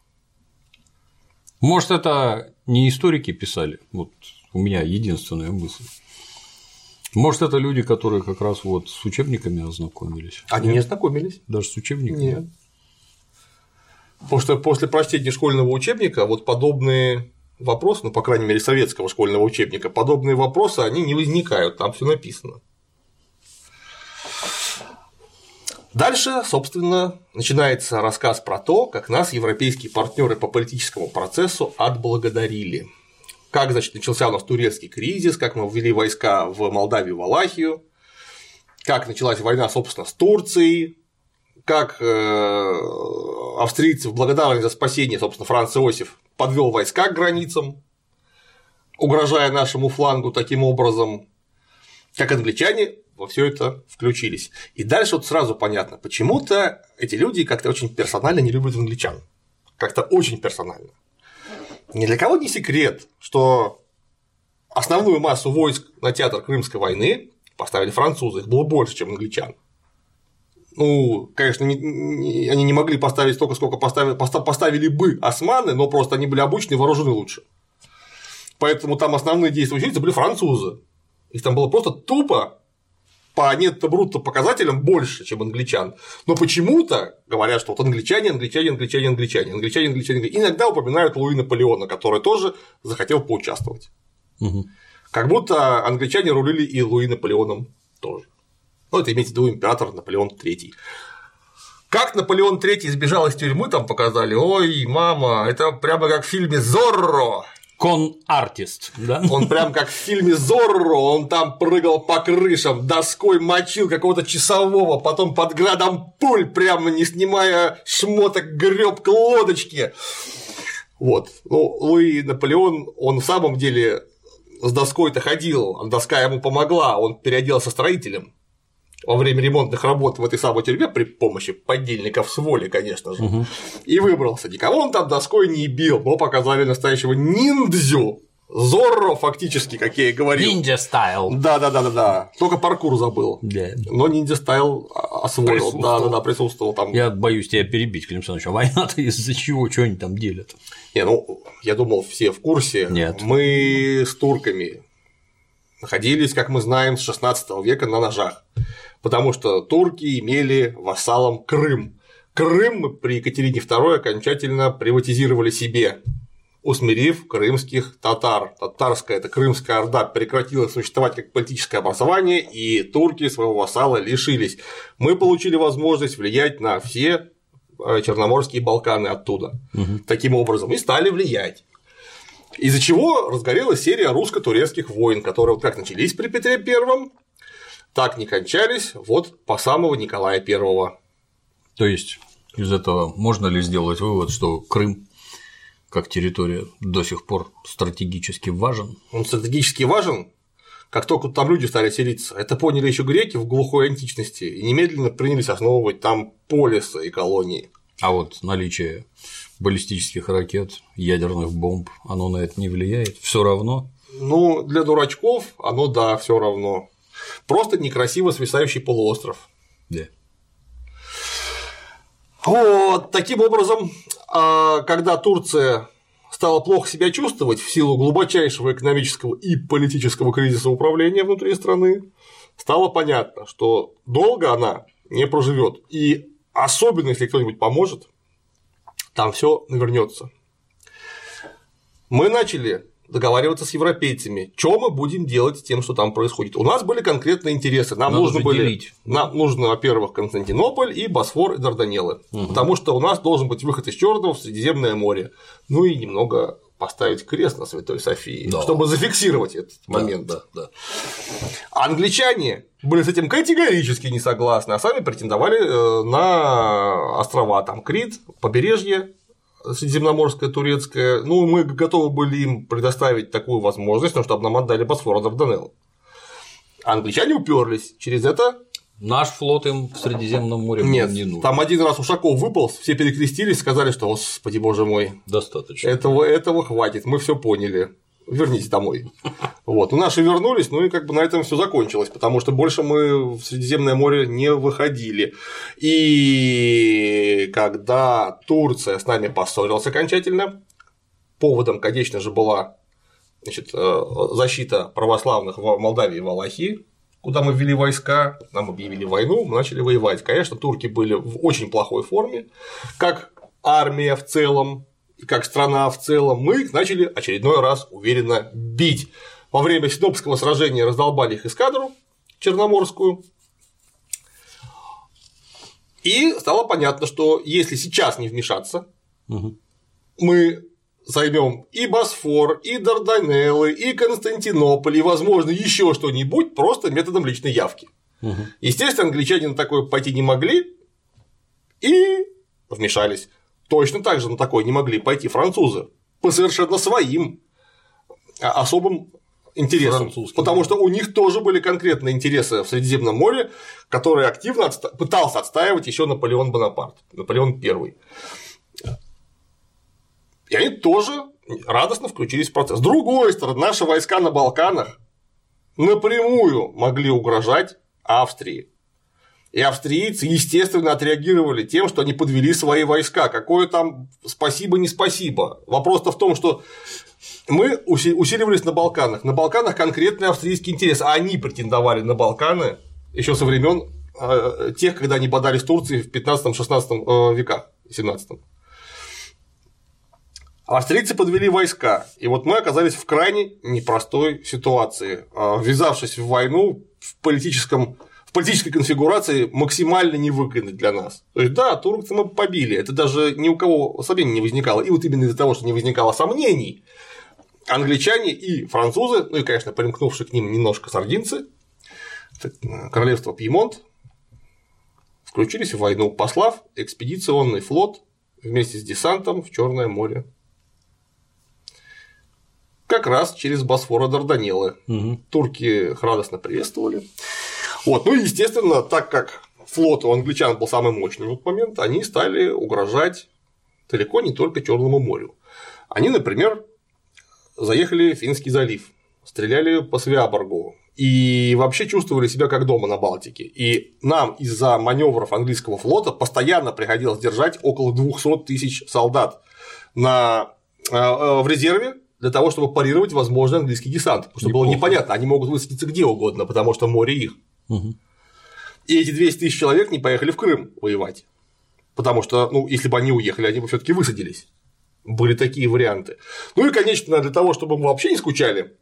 Может, это не историки писали? Вот у меня единственная мысль. Может, это люди, которые как раз вот с учебниками ознакомились. Они Нет? не ознакомились. Даже с учебниками? Нет. Потому что после прочтения школьного учебника вот подобные вопросы, ну, по крайней мере, советского школьного учебника, подобные вопросы, они не возникают, там все написано. Дальше, собственно, начинается рассказ про то, как нас европейские партнеры по политическому процессу отблагодарили. Как, значит, начался у нас турецкий кризис, как мы ввели войска в Молдавию, Валахию, как началась война, собственно, с Турцией, как э, австрийцы в благодарность за спасение, собственно, Франц Иосиф подвел войска к границам, угрожая нашему флангу таким образом, как англичане во все это включились. И дальше вот сразу понятно, почему-то эти люди как-то очень персонально не любят англичан. Как-то очень персонально. Ни для кого не секрет, что основную массу войск на театр Крымской войны поставили французы, их было больше, чем англичан. Ну, конечно, не, не, они не могли поставить столько, сколько поставили, поставили бы османы, но просто они были обучены вооружены лучше. Поэтому там основные действующие лица были французы. Их там было просто тупо по нетто брутто показателям больше, чем англичан. Но почему-то говорят, что вот англичане, англичане, англичане, англичане, англичане, англичане, иногда упоминают Луи Наполеона, который тоже захотел поучаствовать. Угу. Как будто англичане рулили и Луи Наполеоном тоже. Ну, это имеется в виду император Наполеон III. Как Наполеон III избежал из тюрьмы, там показали. Ой, мама, это прямо как в фильме Зорро. Кон-артист, да? Он прям как в фильме Зорро, он там прыгал по крышам, доской мочил какого-то часового, потом под градом пуль, прямо не снимая шмоток, греб к лодочке. Вот. Ну, Луи Наполеон, он в самом деле с доской-то ходил, доска ему помогла, он переоделся строителем во время ремонтных работ в этой самой тюрьме при помощи подельников с воли, конечно же, Угу. и выбрался. Никого он там доской не бил, но показали настоящего ниндзю. Зорро фактически, как я и говорил. Ниндзя стайл. Да, да, да, да, да. Только паркур забыл. Да. Но ниндзя стайл освоил. Присутствовал. Да, да, да, присутствовал там. Я боюсь тебя перебить, Клим Александрович, а война-то из-за чего, что они там делят? Не, ну, я думал, все в курсе. Нет. Мы с турками находились, как мы знаем, с 16 века на ножах. Потому что турки имели вассалом Крым. Крым при Екатерине II окончательно приватизировали себе, усмирив крымских татар. Татарская, это Крымская Орда, прекратила существовать как политическое образование, и турки своего вассала лишились. Мы получили возможность влиять на все э, Черноморские Балканы оттуда. Таким образом, и стали влиять. Из-за чего разгорелась серия русско-турецких войн, которые вот как начались при Петре Первом, так не кончались вот по самого Николая Первого. То есть из этого можно ли сделать вывод, что Крым как территория до сих пор стратегически важен? Он стратегически важен. как только там люди стали селиться. Это поняли еще греки в глухой античности и немедленно принялись основывать там полисы и колонии. А вот наличие баллистических ракет, ядерных бомб, оно на это не влияет? Все равно? Ну, для дурачков оно да, все равно. Просто некрасиво свисающий полуостров. Да. Вот, таким образом, а, когда Турция стала плохо себя чувствовать в силу глубочайшего экономического и политического кризиса управления внутри страны, стало понятно, что долго она не проживет. И особенно, если кто-нибудь поможет, там все навернется. Мы начали договариваться с европейцами, что мы будем делать с тем, что там происходит. У нас были конкретные интересы. Нам Надо нужно были, делить. нам нужно, во-первых, Константинополь и Босфор и Дарданеллы, угу. потому что у нас должен быть выход из Черного в Средиземное море. Ну и немного поставить крест на Святой Софии, да. чтобы зафиксировать этот да, момент. Да, да. Англичане были с этим категорически не согласны, а сами претендовали э, на острова, там Крит, побережье Средиземноморское, турецкое. Ну, мы готовы были им предоставить такую возможность, но чтобы нам отдали Босфор от Дарданелл. Англичане уперлись. Через это Наш флот им в Средиземном море нет, не нужен. там один раз Ушаков выполз, все перекрестились, сказали, что, господи боже мой, Достаточно. этого, этого хватит, мы все поняли. Вернитесь домой. Вот. Ну, наши вернулись, ну и как бы на этом все закончилось, потому что больше мы в Средиземное море не выходили. И когда Турция с нами поссорилась окончательно, поводом, конечно же, была значит, э, защита православных в Молдавии и Валахии, куда мы ввели войска, нам объявили войну, мы начали воевать. Конечно, турки были в очень плохой форме, как армия в целом, и как страна в целом, мы их начали очередной раз уверенно бить. Во время Синопского сражения раздолбали их эскадру Черноморскую, и стало понятно, что если сейчас не вмешаться, Мгм. мы займем и Босфор, и Дарданеллы, и Константинополь, и, возможно, еще что-нибудь просто методом личной явки. Мгм. Естественно, англичане на такое пойти не могли и вмешались. Точно так же на такое не могли пойти французы по совершенно своим а, особым интересам. Потому что у них тоже были конкретные интересы в Средиземном море, которые активно отста- пытался отстаивать еще Наполеон Бонапарт, Наполеон I. И они тоже радостно включились в процесс. С другой стороны, наши войска на Балканах напрямую могли угрожать Австрии. И австрийцы, естественно, отреагировали тем, что они подвели свои войска. Какое там спасибо, не спасибо. Вопрос-то в том, что мы уси- усиливались на Балканах. На Балканах конкретный австрийский интерес. А они претендовали на Балканы еще со времен э, тех, когда они бодались Турции в 15-16 веках, 17 Австрийцы подвели войска, и вот мы оказались в крайне непростой ситуации, э, ввязавшись в войну в политическом в политической конфигурации максимально невыгодной для нас. То есть, да, турков мы побили, это даже ни у кого сомнений не возникало. И вот именно из-за того, что не возникало сомнений, англичане и французы, ну и, конечно, примкнувшие к ним немножко сардинцы, э, королевство Пьемонт, включились в войну, послав экспедиционный флот вместе с десантом в Черное море. Как раз через Босфор и Дарданеллы. Мгм. Турки их радостно приветствовали. Вот, ну и, естественно, так как флот у англичан был самый мощный в этот момент, они стали угрожать далеко не только Черному морю. Они, например, заехали в Финский залив, стреляли по Свяборгу и вообще чувствовали себя как дома на Балтике. И нам из-за маневров английского флота постоянно приходилось держать около 200 тысяч солдат на, э, э, в резерве для того, чтобы парировать возможный английский десант. Потому что было Неплохо. непонятно, они могут высадиться где угодно, потому что море их. И эти 200 тысяч человек не поехали в Крым воевать. Потому что, ну, если бы они уехали, они бы все таки высадились. Были такие варианты. Ну и, конечно, для того, чтобы мы вообще не скучали,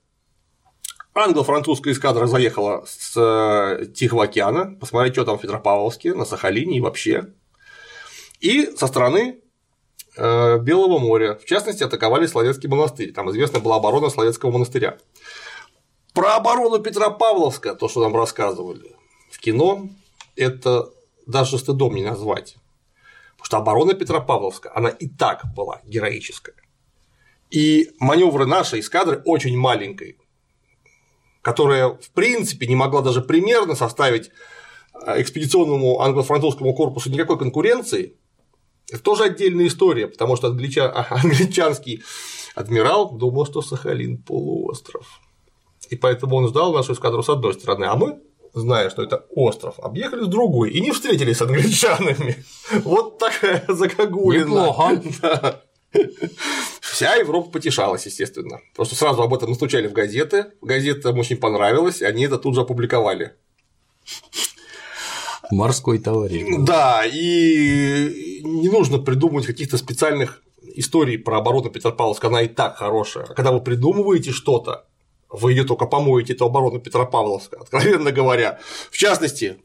англо-французская эскадра заехала с э, Тихого океана, посмотреть, что там в Петропавловске, на Сахалине и вообще. И со стороны э, Белого моря, в частности, атаковали Словецкий монастырь. Там известна была оборона Словецкого монастыря. Про оборону Петропавловска, то, что нам рассказывали в кино, это даже стыдом не назвать. Потому что оборона Петропавловска, она и так была героическая. И маневры нашей эскадры очень маленькой которая в принципе не могла даже примерно составить э, экспедиционному англо-французскому корпусу никакой конкуренции, это тоже отдельная история, потому что англича... англичанский адмирал думал, что Сахалин полуостров. И поэтому он ждал нашу эскадру с одной стороны, а мы, зная, что это остров, объехали с другой и не встретились с англичанами. Вот такая загогулина. Неплохо. Да. Вся Европа потешалась, естественно. Просто сразу об этом настучали в газеты. Газетам очень понравилось, и они это тут же опубликовали. Морской товарищ. Да, и не нужно придумывать каких-то специальных историй про оборону Петропавловска, она и так хорошая. А когда вы придумываете что-то, вы ее только помоете, эту оборону Петропавловска, откровенно говоря. В частности,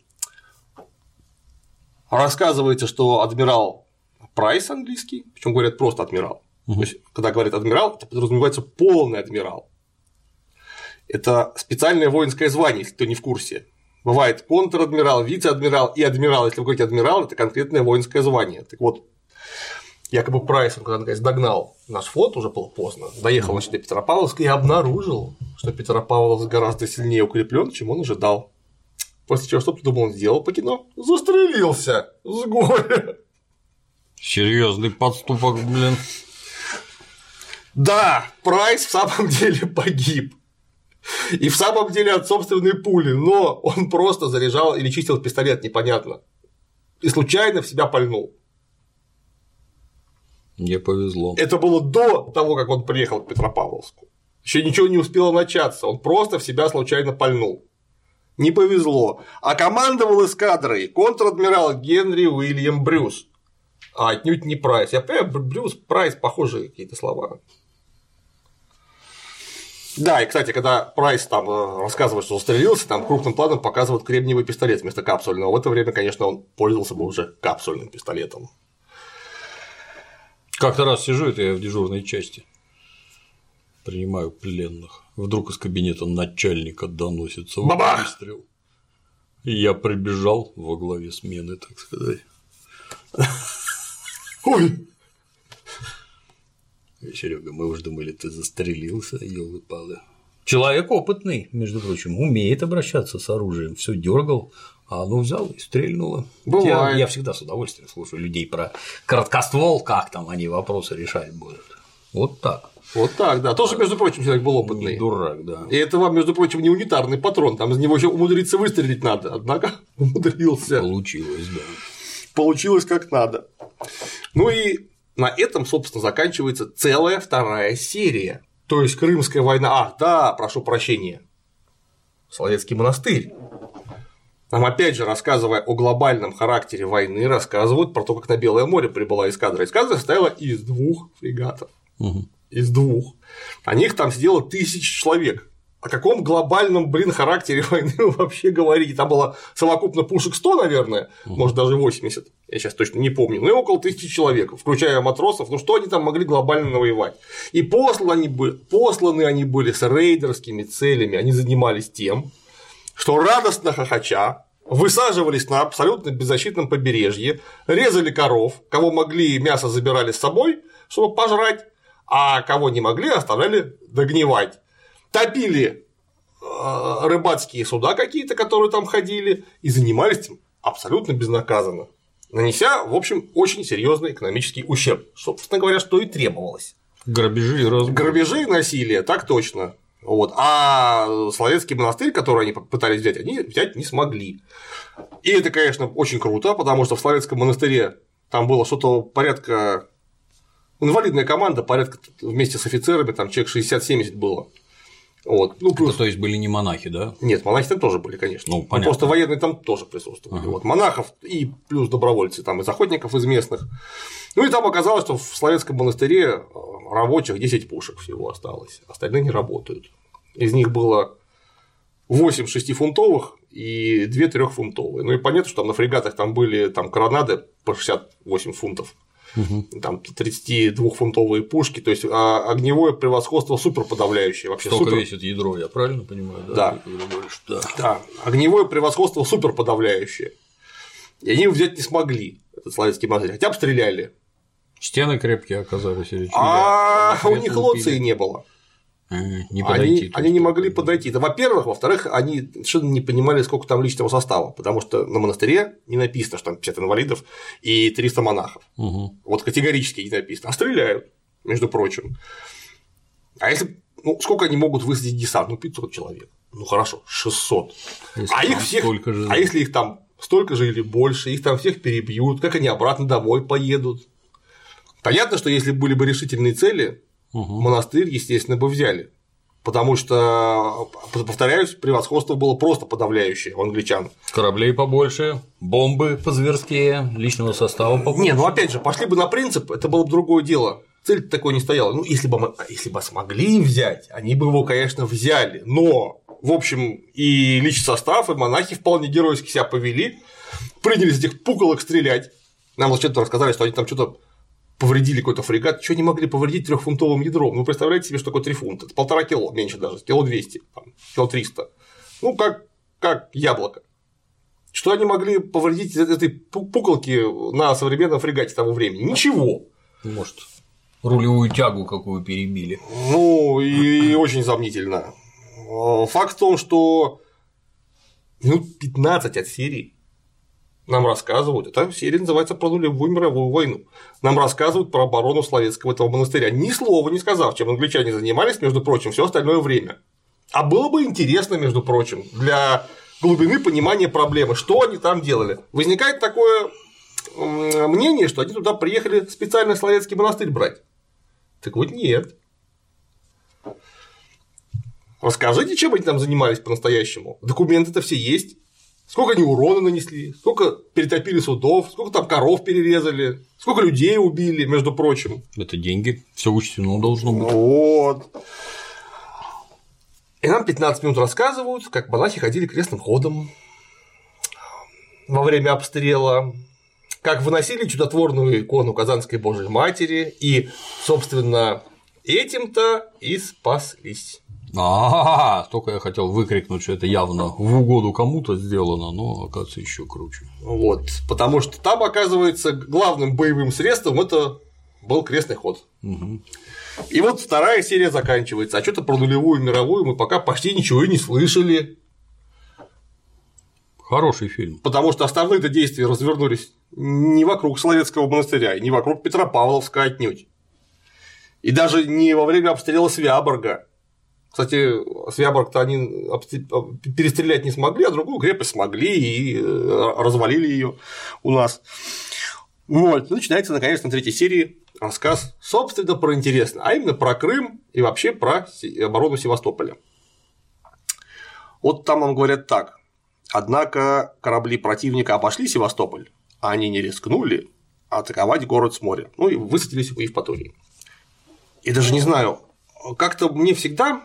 рассказывается, что адмирал Прайс английский, причем говорят просто адмирал. Угу. То есть, когда говорят адмирал, это подразумевается полный адмирал. Это специальное воинское звание, если кто не в курсе. Бывает контр-адмирал, вице-адмирал и адмирал. Если вы говорите адмирал, это конкретное воинское звание. Так вот, якобы Прайс, когда наконец догнал наш флот, уже было поздно, доехал значит, до Петропавловска и обнаружил, что Петропавловск гораздо сильнее укреплен, чем он ожидал. После чего, что ты думал, он сделал по кино? Застрелился с горя. Серьезный подступок, блин. Да, Прайс в самом деле погиб. И в самом деле от собственной пули, но он просто заряжал или чистил пистолет, непонятно. И случайно в себя пальнул. Мне повезло. Это было до того, как он приехал к Петропавловску. Еще ничего не успело начаться, он просто в себя случайно пальнул. Не повезло. А командовал эскадрой контр-адмирал Генри Уильям Брюс. А отнюдь не Прайс. Я понимаю, Брюс, Прайс похожие какие-то слова. Да, и, кстати, когда Прайс там э, рассказывает, что застрелился, там крупным планом показывают кремниевый пистолет вместо капсульного. В это время, конечно, он пользовался бы уже капсульным пистолетом. Как-то раз сижу, это я в дежурной части. Принимаю пленных. Вдруг из кабинета начальника доносится Бабах! выстрел. И я прибежал во главе смены, так сказать. Ой! Серега, мы уж думали, ты застрелился, елы палы. Человек опытный, между прочим, умеет обращаться с оружием, все дергал, а оно взял и стрельнуло. Бывает. Я, я всегда с удовольствием слушаю людей про короткоствол, как там они вопросы решать будут. Вот так. Вот так, да. Тоже, между прочим, человек был опытный. Не дурак, да. И это вам, между прочим, не унитарный патрон, там из него еще умудриться выстрелить надо, однако умудрился. Получилось, да. Получилось как надо. Ну и на этом, собственно, заканчивается целая вторая серия. То есть Крымская война. Ах, да, прошу прощения. Соловецкий монастырь. Нам опять же, рассказывая о глобальном характере войны, рассказывают про то, как на Белое море прибыла эскадра. Эскадра состояла из двух фрегатов. Угу. Из двух. На них там сидело тысячи человек. О каком глобальном, блин, характере войны вы вообще говорите? Там было совокупно пушек 100, наверное, угу. может, даже 80. Я сейчас точно не помню. Ну и около тысячи человек, включая матросов. Ну что они там могли глобально навоевать? И посланы они были, посланы они были с рейдерскими целями. Они занимались тем, что радостно хохоча высаживались на абсолютно беззащитном побережье, резали коров, кого могли, мясо забирали с собой, чтобы пожрать, а кого не могли, оставляли догнивать. Топили э, рыбацкие суда какие-то, которые там ходили, и занимались этим абсолютно безнаказанно, нанеся, в общем, очень серьезный экономический ущерб, собственно говоря, что и требовалось. Грабежи и разбой. Грабежи и насилие, так точно. Вот. А Словецкий монастырь, который они пытались взять, они взять не смогли. И это, конечно, очень круто, потому что в Словецком монастыре там было что-то порядка инвалидная команда, порядка вместе с офицерами, там человек 60-70 было. Вот. Ну, плюс... Это, то есть были не монахи, да? Нет, монахи там тоже были, конечно. Ну, понятно. просто военные там тоже присутствовали. Ага. Вот. Монахов и плюс добровольцы, там из охотников из местных. Ну и там оказалось, что в Словецком монастыре э, рабочих 10 пушек всего осталось, остальные не работают. Из них было 8 шестифунтовых и 2 трехфунтовые. Ну и понятно, что там на фрегатах там были там коронады по 68 фунтов угу. там 32-фунтовые пушки, то есть а, огневое превосходство супер подавляющее вообще. Сколько супер... весит ядро, я правильно понимаю? Да. Да. да. Огневое превосходство супер подавляющее. И они его взять не смогли, этот славянский монастырь, хотя бы стреляли. Стены крепкие оказались или А у них лоции не было. Не они, подойти. они не могли подойти. Это, во-первых, во-вторых, они совершенно не понимали, сколько там личного состава, потому что на монастыре не написано, что там 50 инвалидов и 300 монахов. Мгм. Вот категорически не написано. А стреляют, между прочим. А если. Ну, сколько они могут высадить десант? Ну, 500 человек. Ну, хорошо, 600. Если А их всех. же, А если их там столько же или больше, их там всех перебьют, как они обратно домой поедут? Понятно, что если были бы решительные цели, Мгм. монастырь, естественно, бы взяли. Потому что, повторяюсь, превосходство было просто подавляющее у англичан. Кораблей побольше, бомбы позверские, личного состава побольше. Не, ну опять же, пошли бы на принцип, это было бы другое дело. Цель такой не стояла. Ну, если бы, мы, если бы смогли взять, они бы его, конечно, взяли. Но, в общем, и личный состав, и монахи вполне геройски себя повели, принялись этих пуколок стрелять. Нам зачем-то рассказали, что они там что-то повредили какой-то фрегат, что не могли повредить трехфунтовым ядром. Ну, представляете себе, что такое 3 фунта? Это полтора кило, меньше даже, кило 200, там, кило 300. Ну, как, как яблоко. Что они могли повредить этой пу- пуколки на современном фрегате того времени? Ничего. Может, рулевую тягу какую перебили. Ну, и очень сомнительно. Э, Факт в том, что минут 15 от серии нам рассказывают, эта серия называется про нулевую мировую войну, нам рассказывают про оборону Словецкого этого монастыря, ни слова не сказав, чем англичане занимались, между прочим, все остальное время. А было бы интересно, между прочим, для глубины понимания проблемы, что они там делали. Возникает такое мнение, что они туда приехали специально Словецкий монастырь брать. Так вот нет. Расскажите, чем они там занимались по-настоящему. Документы-то все есть. Сколько они урона нанесли, сколько перетопили судов, сколько там коров перерезали, сколько людей убили, между прочим. Это деньги, все учтено должно быть. Вот. И нам 15 минут рассказывают, как монахи ходили крестным ходом во время обстрела, как выносили чудотворную икону Казанской Божьей Матери, и, собственно, этим-то и спаслись. А, только я хотел выкрикнуть, что это явно в угоду кому-то сделано, но оказывается еще круче. Вот, потому что там, оказывается, главным боевым средством это был крестный ход. Мгм. И вот вторая серия заканчивается, а что-то про нулевую мировую мы пока почти ничего и не слышали, Хороший фильм. потому что основные-то действия развернулись не вокруг Соловецкого монастыря, не вокруг Петропавловска отнюдь. И даже не во время обстрела Свяборга. Кстати, Свяборг-то они перестрелять не смогли, а другую крепость смогли и э, развалили ее у нас. Вот, и начинается наконец на третьей серии рассказ, собственно, про интересно, а именно про Крым и вообще про оборону Севастополя. Вот там вам говорят так. Однако корабли противника обошли Севастополь, а они не рискнули атаковать город с моря. Ну и высадились у Евпатории. И даже не знаю, как-то мне всегда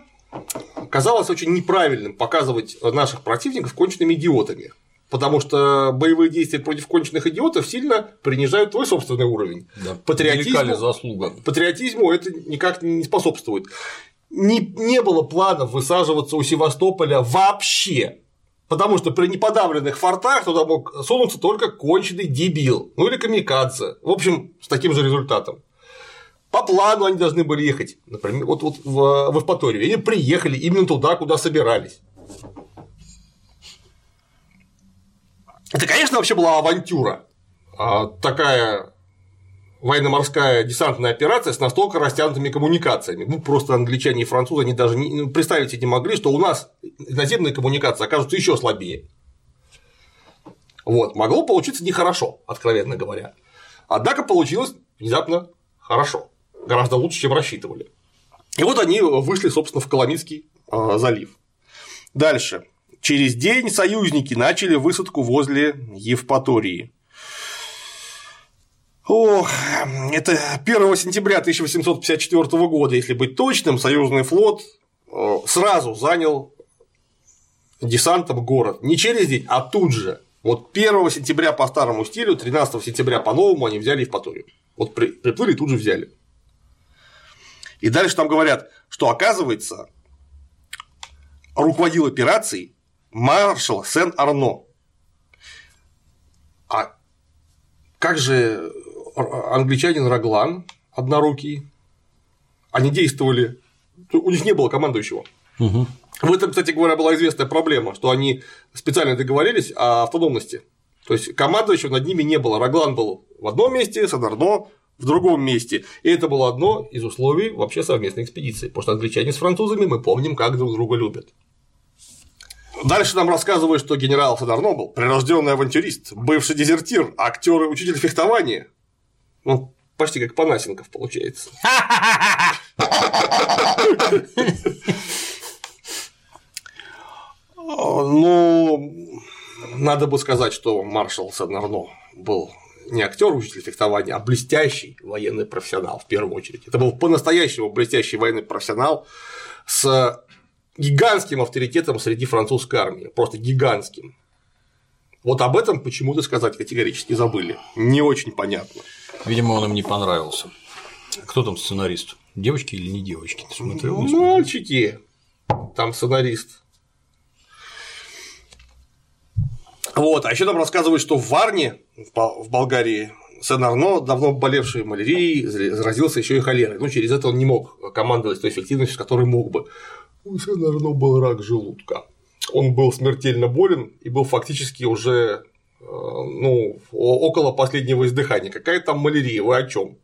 казалось очень неправильным показывать наших противников конченными идиотами. Потому что боевые действия против конченных идиотов сильно принижают твой собственный уровень. Да. Патриотизму- заслуга? Патриотизму это никак не способствует. Не, не было планов высаживаться у Севастополя вообще. Потому что при неподавленных фортах туда мог сунуться только конченый дебил. Ну или камикадзе. В общем, с таким же результатом. По плану они должны были ехать, например, вот, вот в, в Эвпаторию. Они приехали именно туда, куда собирались. Это, конечно, вообще была авантюра. А, такая военно-морская десантная операция с настолько растянутыми коммуникациями. Ну, просто англичане и французы, они даже ну, представить себе не могли, что у нас наземные коммуникации окажутся еще слабее. Вот, могло получиться нехорошо, откровенно говоря. Однако получилось внезапно хорошо, гораздо лучше, чем рассчитывали. И вот они вышли, собственно, в Коломийский э, залив. Дальше. Через день союзники начали высадку возле Евпатории. Ох, это 1 сентября 1854 года, если быть точным, союзный флот э, сразу занял десантом город. Не через день, а тут же. Вот 1 сентября по старому стилю, 13 сентября по новому они взяли Евпаторию. Вот при- приплыли и тут же взяли. И дальше там говорят, что оказывается, руководил операцией маршал Сен-Арно. А как же англичанин Раглан однорукий? Они действовали У них не было командующего. Угу. В этом, кстати говоря, была известная проблема, что они специально договорились о автономности. То есть командующего над ними не было. Раглан был в одном месте, Садарно в другом месте. И это было одно из условий вообще совместной экспедиции. Потому что англичане с французами мы помним, как друг друга любят. Дальше нам рассказывают, что генерал Садарно был прирожденный авантюрист, бывший дезертир, актер и учитель фехтования. Ну, почти как Панасенков получается. Ну, надо бы сказать, что маршал Садарно был не актер, учитель фехтования, а блестящий военный профессионал в первую очередь. Это был по-настоящему блестящий военный профессионал с гигантским авторитетом среди французской армии, просто гигантским. Вот об этом почему-то сказать категорически забыли. Не очень понятно. Видимо, он им не понравился. Кто там сценарист? Девочки или не девочки? Ты смотрел? Мальчики. Там сценарист. Вот, а еще нам рассказывают, что в Варне, в Болгарии, Сен-Арно, давно болевший малярией, заразился еще и холерой. Ну, через это он не мог командовать той эффективностью, с которой мог бы. У Сен-Арно был рак желудка. Он был смертельно болен и был фактически уже э, ну, около последнего издыхания. Какая там малярия, вы о чем?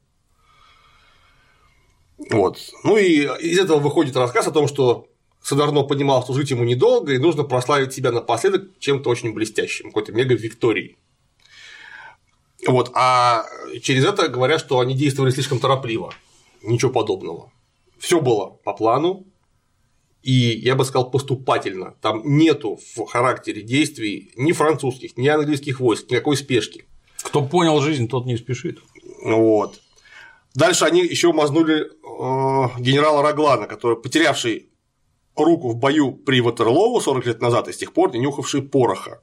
Вот. Ну и из этого выходит рассказ о том, что Садарно понимал, что жить ему недолго, и нужно прославить себя напоследок чем-то очень блестящим, какой-то мега-викторией. Вот, а через это говорят, что они действовали слишком торопливо. Ничего подобного. Все было по плану, и я бы сказал поступательно. Там нету в характере действий ни французских, ни английских войск, никакой спешки. Кто понял жизнь, тот не спешит. Вот. Дальше они еще мазнули э, генерала Раглана, который потерявший руку в бою при Ватерлоу 40 лет назад и с тех пор не нюхавший пороха.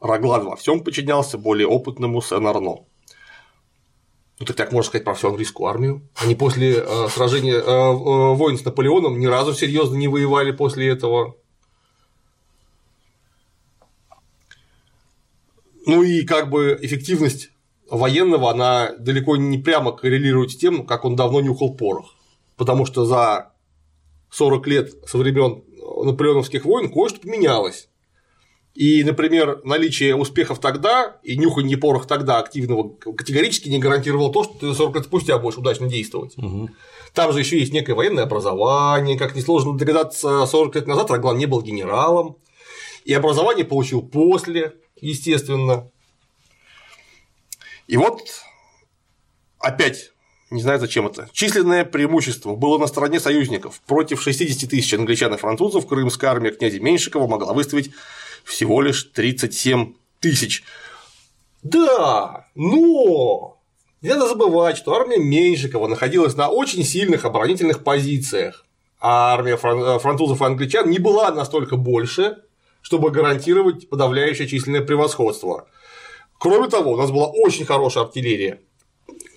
Раглан во всем подчинялся более опытному Сен-Арно. Ну, так так можно сказать про всю английскую армию. Они после э, сражения э, э, войн с Наполеоном ни разу серьезно не воевали после этого. Ну и как бы эффективность военного, она далеко не прямо коррелирует с тем, как он давно нюхал порох. Потому что за 40 лет со времен наполеоновских войн кое-что поменялось. И, например, наличие успехов тогда и нюханье порох тогда активного категорически не гарантировало то, что ты 40 лет спустя будешь удачно действовать. Угу. Там же еще есть некое военное образование, как несложно догадаться, 40 лет назад Раглан не был генералом, и образование получил после, естественно. И вот опять не знаю, зачем это. Численное преимущество было на стороне союзников. Против 60 тысяч англичан и французов крымская армия князя Меньшикова могла выставить всего лишь 37 тысяч. Да, но не надо забывать, что армия Меньшикова находилась на очень сильных оборонительных позициях, а армия французов и англичан не была настолько больше, чтобы гарантировать подавляющее численное превосходство. Кроме того, у нас была очень хорошая артиллерия,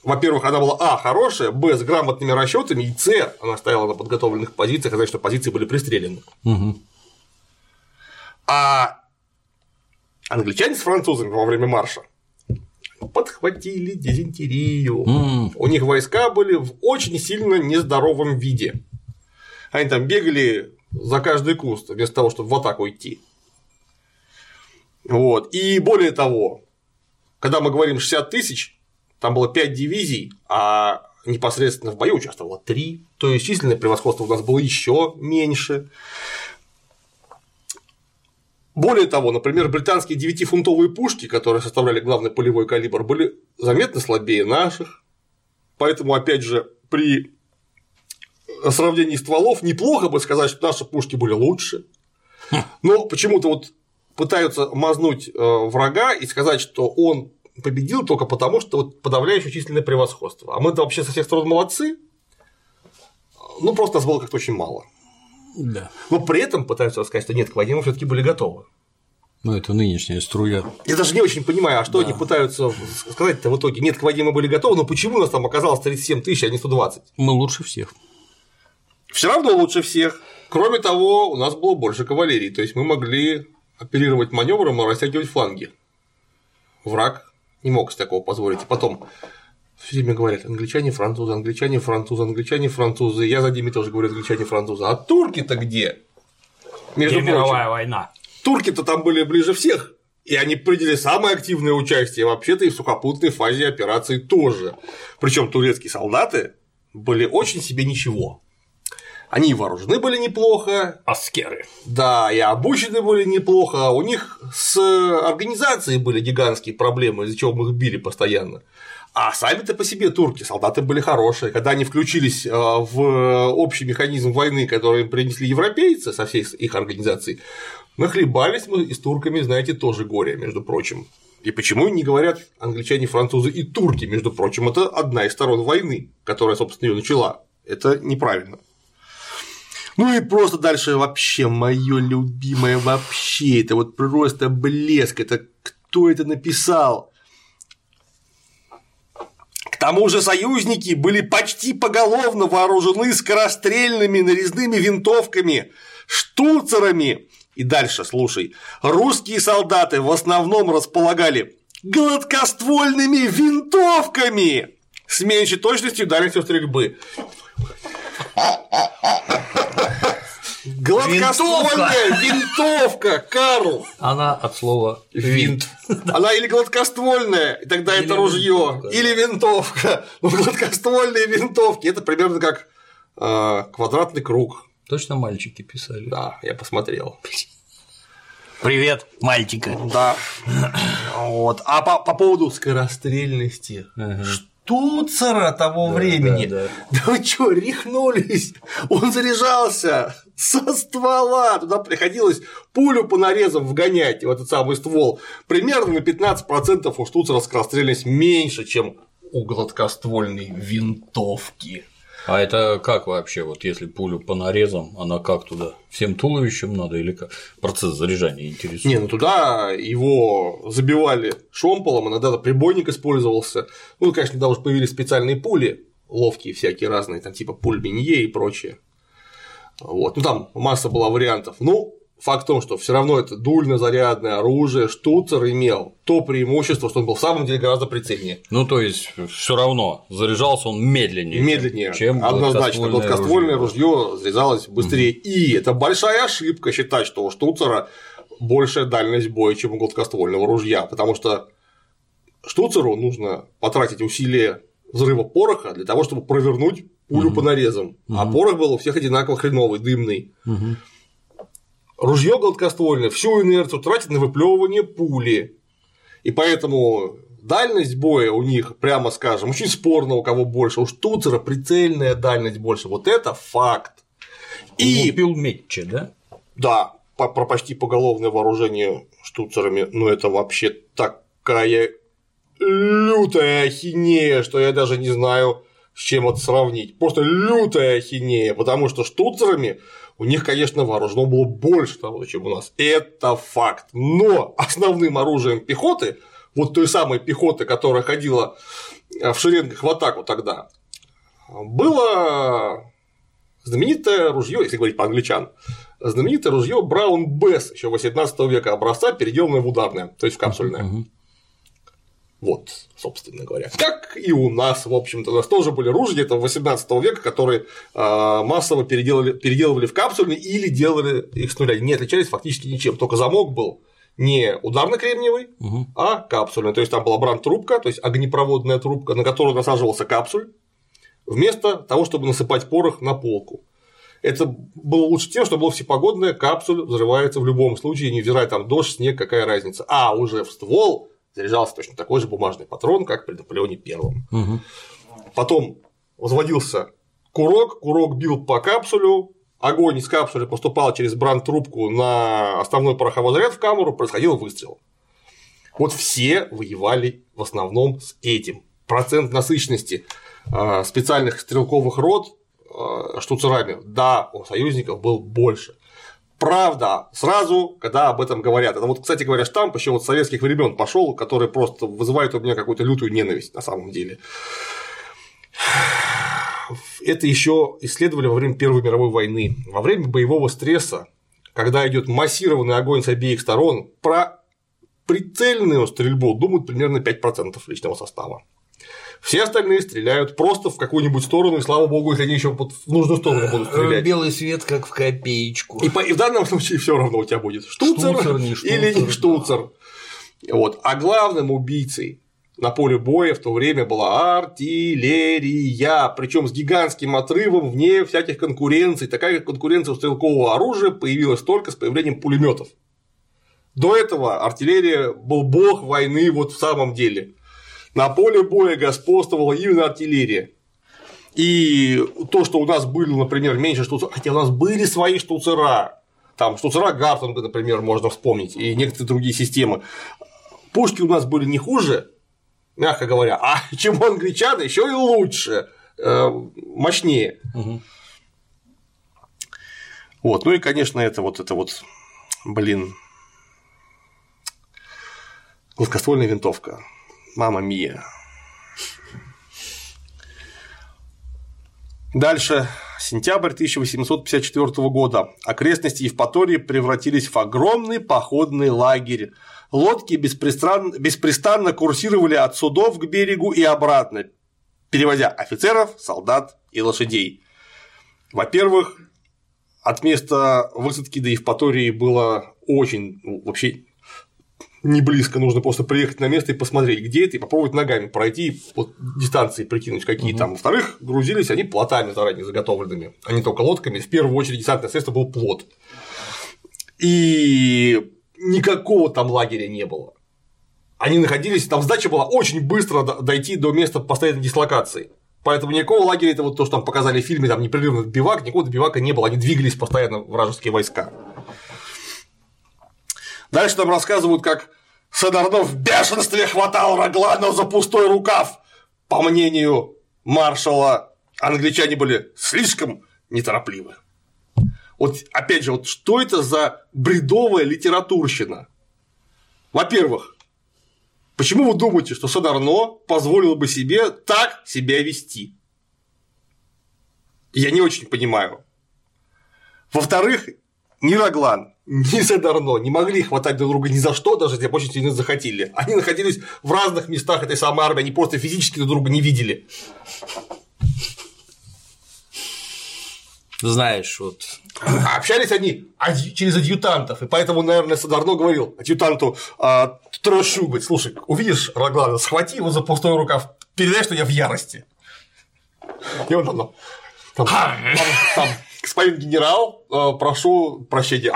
во-первых, она была А хорошая, Б с грамотными расчетами, и С она стояла на подготовленных позициях, а значит, что позиции были пристрелены. Угу. А англичане с французами во время марша подхватили дизентерию. Mm. У них войска были в очень сильно нездоровом виде. Они там бегали за каждый куст, вместо того, чтобы в атаку идти. Вот. И более того, когда мы говорим 60 тысяч, там было 5 дивизий, а непосредственно в бою участвовало 3, то есть численное превосходство у нас было еще меньше. Более того, например, британские 9-фунтовые пушки, которые составляли главный полевой калибр, были заметно слабее наших. Поэтому, опять же, при сравнении стволов неплохо бы сказать, что наши пушки были лучше. Но почему-то вот пытаются мазнуть э, врага и сказать, что он победил только потому, что вот подавляющее численное превосходство. А мы-то вообще со всех сторон молодцы. Ну, просто нас было как-то очень мало. Да. Но при этом пытаются рассказать, что нет, к войне мы все таки были готовы. Ну, это нынешняя струя. Я даже не очень понимаю, а что да. они пытаются сказать-то в итоге. Нет, к войне мы были готовы, но почему у нас там оказалось 37 тысяч, а не 120? Мы лучше всех. Все равно лучше всех. Кроме того, у нас было больше кавалерии, то есть мы могли оперировать маневром и растягивать фланги. Враг не мог себе такого позволить. И потом, все время говорят англичане, французы, англичане, французы, англичане, французы. Я за ними тоже говорю англичане, французы. А турки-то где? Между где прочим, мировая война? Турки-то там были ближе всех. И они приняли самое активное участие, вообще-то и в сухопутной фазе операции тоже. Причем турецкие солдаты были очень себе ничего. Они вооружены были неплохо. Аскеры. Да, и обучены были неплохо. У них с организацией были гигантские проблемы, из-за чего мы их били постоянно. А сами-то по себе турки, солдаты были хорошие. Когда они включились э, в общий механизм войны, который им принесли европейцы со всей их организацией, нахлебались мы и с турками, знаете, тоже горе, между прочим. И почему не говорят англичане, французы и турки, между прочим, это одна из сторон войны, которая, собственно, ее начала. Это неправильно. Ну и просто дальше вообще мое любимое вообще, это вот просто блеск, это кто это написал? К тому же союзники были почти поголовно вооружены скорострельными нарезными винтовками, штуцерами. И дальше, слушай, русские солдаты в основном располагали гладкоствольными винтовками с меньшей точностью дальностью стрельбы. Гладкоствольная винтовка, Карл. Она от слова винт. Она или гладкоствольная, и тогда или это ружье, или винтовка. Но гладкоствольные винтовки это примерно как э, квадратный круг. Точно мальчики писали. Да, я посмотрел. Привет, мальчика. Да. Вот. А по, по поводу скорострельности. Ага штуцера того да, времени. Да, да. да вы что, рехнулись? Он заряжался со ствола. Туда приходилось пулю по нарезам вгонять в этот самый ствол. Примерно на 15% у штуцера скорострельность меньше, чем у гладкоствольной винтовки. А это как вообще, вот если пулю по нарезам, она как туда? Всем туловищем надо или как? Процесс заряжания интересует. Не, ну туда его забивали шомполом, иногда прибойник использовался. Ну, конечно, когда уже появились специальные пули, ловкие всякие разные, там типа пуль Бенье и прочее. Вот. Ну там масса была вариантов. Ну, факт в том, что все равно это дульно-зарядное оружие, штуцер имел то преимущество, что он был в самом деле гораздо прицельнее. Ну, то есть, все равно заряжался он медленнее. Медленнее. Чем Однозначно, гладкоствольное ружье, ружье заряжалось быстрее. Угу. И это большая ошибка считать, что у штуцера большая дальность боя, чем у гладкоствольного ружья, потому что штуцеру нужно потратить усилия взрыва пороха для того, чтобы провернуть пулю угу. по нарезам. Угу. А порох был у всех одинаково хреновый, дымный. Угу. Ружье гладкоствольное всю инерцию тратит на выплевывание пули. И поэтому дальность боя у них, прямо скажем, очень спорно, у кого больше. У штуцера прицельная дальность больше. Вот это факт. И убил Метче, да? Да, про почти поголовное вооружение штуцерами, ну это вообще такая лютая ахинея, что я даже не знаю, с чем это сравнить. Просто лютая ахинея, потому что штуцерами у них, конечно, вооружено было больше того, чем у нас. Это факт. Но основным оружием пехоты, вот той самой пехоты, которая ходила э, в шеренгах в атаку тогда, было знаменитое ружье, если говорить по англичан, знаменитое ружье Браун Бесс еще 18 века образца, переделанное в ударное, то есть в капсульное. Uh-huh. Вот, собственно говоря. Как и у нас, в общем-то, у нас тоже были ружья этого 18 века, которые а, массово переделали, переделывали в капсульные или делали их с нуля. Не отличались фактически ничем. Только замок был не ударно-кремниевый, угу. а капсульный. То есть там была бранд-трубка, то есть огнепроводная трубка, на которую насаживался капсуль, вместо того, чтобы насыпать порох на полку. Это было лучше тем, что было всепогодное, капсуль взрывается в любом случае, невзирая там дождь, снег, какая разница. А уже в ствол заряжался точно такой же бумажный патрон, как при Наполеоне Первом. Угу. Потом возводился курок, курок бил по капсулю, огонь из капсулы поступал через бранд-трубку на основной пороховой заряд в камеру, происходил выстрел. Вот все воевали в основном с этим. Процент насыщенности а, специальных стрелковых рот а, штуцерами, да, у союзников был больше правда сразу, когда об этом говорят. Это вот, кстати говоря, штамп еще вот советских времен пошел, который просто вызывает у меня какую-то лютую ненависть на самом деле. Это еще исследовали во время Первой мировой войны. Во время боевого стресса, когда идет массированный огонь с обеих сторон, про прицельную стрельбу думают примерно 5% личного состава. Все остальные стреляют просто в какую-нибудь сторону, и слава богу, если они еще в нужную сторону будут стрелять. Белый свет, как в копеечку. И, по, и в данном случае все равно у тебя будет штуцер, штуцер, не штуцер или не штуцер. Да. Вот. А главным убийцей на поле боя в то время была артиллерия, причем с гигантским отрывом вне всяких конкуренций. Такая конкуренция у стрелкового оружия появилась только с появлением пулеметов. До этого артиллерия был бог войны вот в самом деле. На поле боя господствовала именно артиллерия. И то, что у нас были, например, меньше штуцера, хотя у нас были свои штуцера, там штуцера Гартунга, например, можно вспомнить, и некоторые другие системы. Пушки у нас были не хуже, мягко говоря, а чем у англичан еще и лучше, э, мощнее. Угу. Вот, ну и, конечно, это вот это вот, блин, гладкоствольная винтовка. Мама Мия. Дальше. Сентябрь 1854 года. Окрестности Евпатории превратились в огромный походный лагерь. Лодки беспрестанно, беспрестанно курсировали от судов к берегу и обратно, перевозя офицеров, солдат и лошадей. Во-первых, от места высадки до Евпатории было очень, вообще не близко, нужно просто приехать на место и посмотреть, где это, и попробовать ногами пройти, вот дистанции прикинуть, какие угу. там. Во-вторых, грузились они плотами заранее заготовленными, а не только лодками. В первую очередь десантное средство был плот. И никакого там лагеря не было. Они находились, там сдача была очень быстро дойти до места постоянной дислокации. Поэтому никакого лагеря, это вот то, что там показали в фильме, там непрерывно бивак, никакого бивака не было, они двигались постоянно вражеские войска. Дальше там рассказывают, как Садарнов в бешенстве хватал Раглана за пустой рукав. По мнению маршала, англичане были слишком неторопливы. Вот опять же, вот что это за бредовая литературщина? Во-первых, почему вы думаете, что Садарно позволил бы себе так себя вести? Я не очень понимаю. Во-вторых, ни Раглан, ни Садарно не могли хватать друг друга ни за что, даже если очень сильно захотели. Они находились в разных местах этой самой армии, они просто физически друг друга не видели. Знаешь, вот. А общались они через адъютантов, и поэтому, наверное, Садарно говорил адъютанту а, Трошугать, слушай, увидишь Роглана, схвати его за пустой рукав, передай, что я в ярости. И он там, там, там, там господин генерал, а, прошу прощения.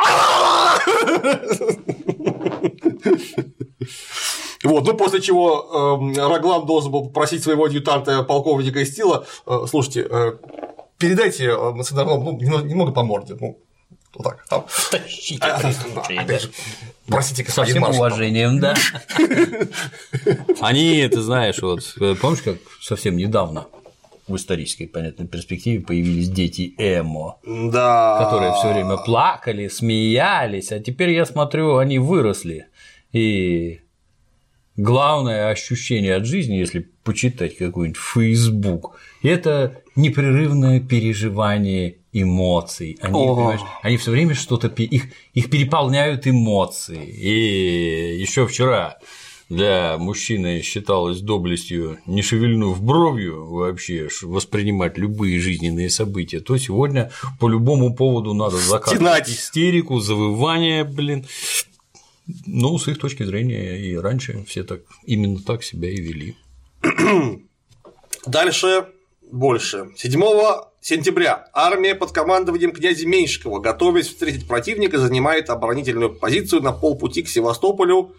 Вот, ну после чего э, Роглан должен был попросить своего адъютанта полковника Истила, э, слушайте, э, передайте э, Садарно ну, немного по морде, ну, вот так, там. Тащите а, опять же, простите, господин Со всем уважением, да. Они, ты знаешь, вот, помнишь, как совсем недавно в исторической, понятной перспективе появились дети Эмо, да. которые все время плакали, смеялись, а теперь я смотрю, они выросли. И главное ощущение от жизни, если почитать какой-нибудь Facebook, это непрерывное переживание эмоций. Они, они все время что-то их, их переполняют эмоции. И еще вчера для мужчины считалось доблестью, не шевельнув бровью вообще воспринимать любые жизненные события, то сегодня по любому поводу надо закатывать истерику, завывание, блин. Ну, с их точки зрения, и раньше все так именно так себя и вели. Дальше больше. 7 сентября армия под командованием князя Меньшикова, готовясь встретить противника, занимает оборонительную позицию на полпути к Севастополю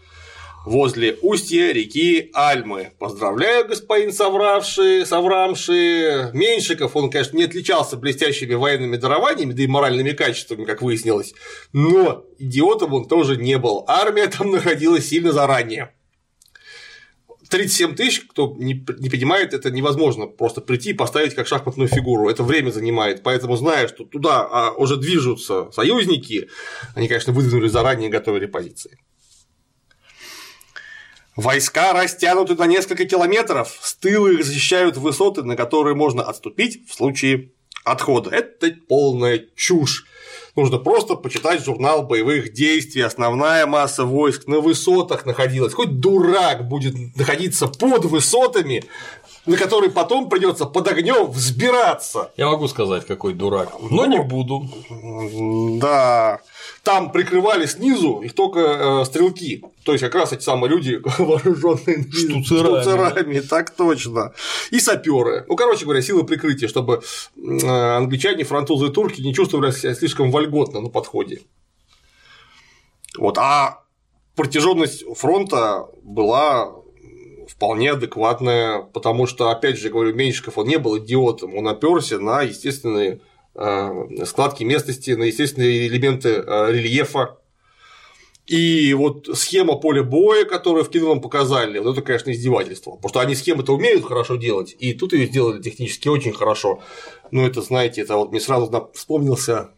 возле устья реки Альмы. Поздравляю, господин совравший, соврамший. Меньшиков, он, конечно, не отличался блестящими военными дарованиями, да и моральными качествами, как выяснилось, но идиотом он тоже не был. Армия там находилась сильно заранее. 37 тысяч, кто не, не понимает, это невозможно просто прийти и поставить как шахматную фигуру. Это время занимает. Поэтому, зная, что туда а, уже движутся союзники, они, конечно, выдвинули заранее готовили позиции. Войска растянуты на несколько километров, с тыла их защищают высоты, на которые можно отступить в случае отхода. Это полная чушь. Нужно просто почитать журнал боевых действий. Основная масса войск на высотах находилась. Хоть дурак будет находиться под высотами, на который потом придется под огнем взбираться. Я могу сказать, какой дурак, но не буду. Да. Там прикрывали снизу их только э, стрелки. То есть как раз эти самые люди, вооруженные Штуцерами. штуцерами, так точно. И саперы. Ну, короче говоря, силы прикрытия, чтобы э, англичане, французы и турки не чувствовали себя слишком вольготно на подходе. Вот, а протяженность фронта была вполне адекватная, потому что, опять же, говорю, Меньшиков, он не был идиотом, он оперся на естественные э, складки местности, на естественные элементы э, рельефа. И вот схема поля боя, которую в кино нам показали, вот это, конечно, издевательство. Потому что они схемы-то умеют хорошо делать, и тут ее сделали технически очень хорошо. Но это, знаете, это вот мне сразу вспомнился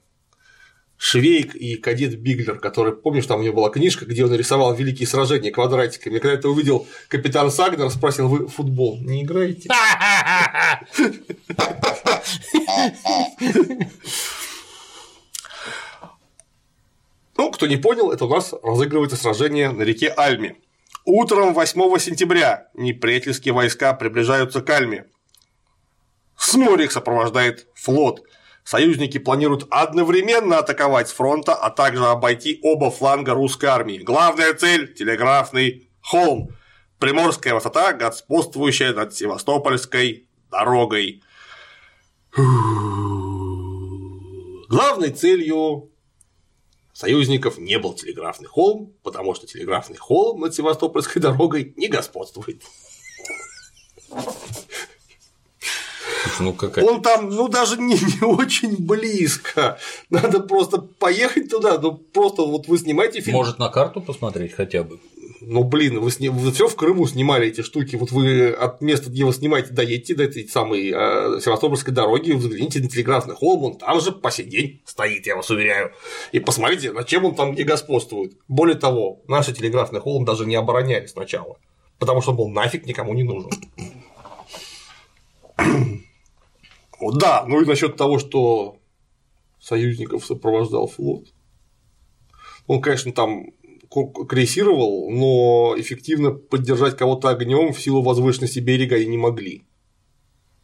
Швейк и кадет Биглер, который, помнишь, там у него была книжка, где он рисовал великие сражения квадратиками. Когда это увидел капитан Сагнер, спросил, вы футбол не играете? Ну, кто не понял, это у нас разыгрывается сражение на реке Альме. Утром 8 сентября неприятельские войска приближаются к Альме. С моря их сопровождает флот – Союзники планируют одновременно атаковать с фронта, а также обойти оба фланга русской армии. Главная цель – телеграфный холм. Приморская высота, господствующая над Севастопольской дорогой. Главной целью союзников не был телеграфный холм, потому что телеграфный холм над Севастопольской дорогой не господствует. ну какая Он там, ну даже не, не очень близко. Надо просто поехать туда, ну просто вот вы снимаете фильм. Может на карту посмотреть хотя бы. Ну блин, вы, сни... вы все в Крыму снимали эти штуки. Вот вы от места, где вы снимаете, доедете до этой самой э, Севастопольской дороги, взгляните на телеграфный холм, он там же по сей день стоит, я вас уверяю. И посмотрите, на чем он там где господствует. Более того, наш телеграфный холм даже не обороняли сначала, потому что он был нафиг никому не нужен. Да, ну и насчет того, что союзников сопровождал флот. Он, конечно, там крейсировал, но эффективно поддержать кого-то огнем в силу возвышенности берега они не могли.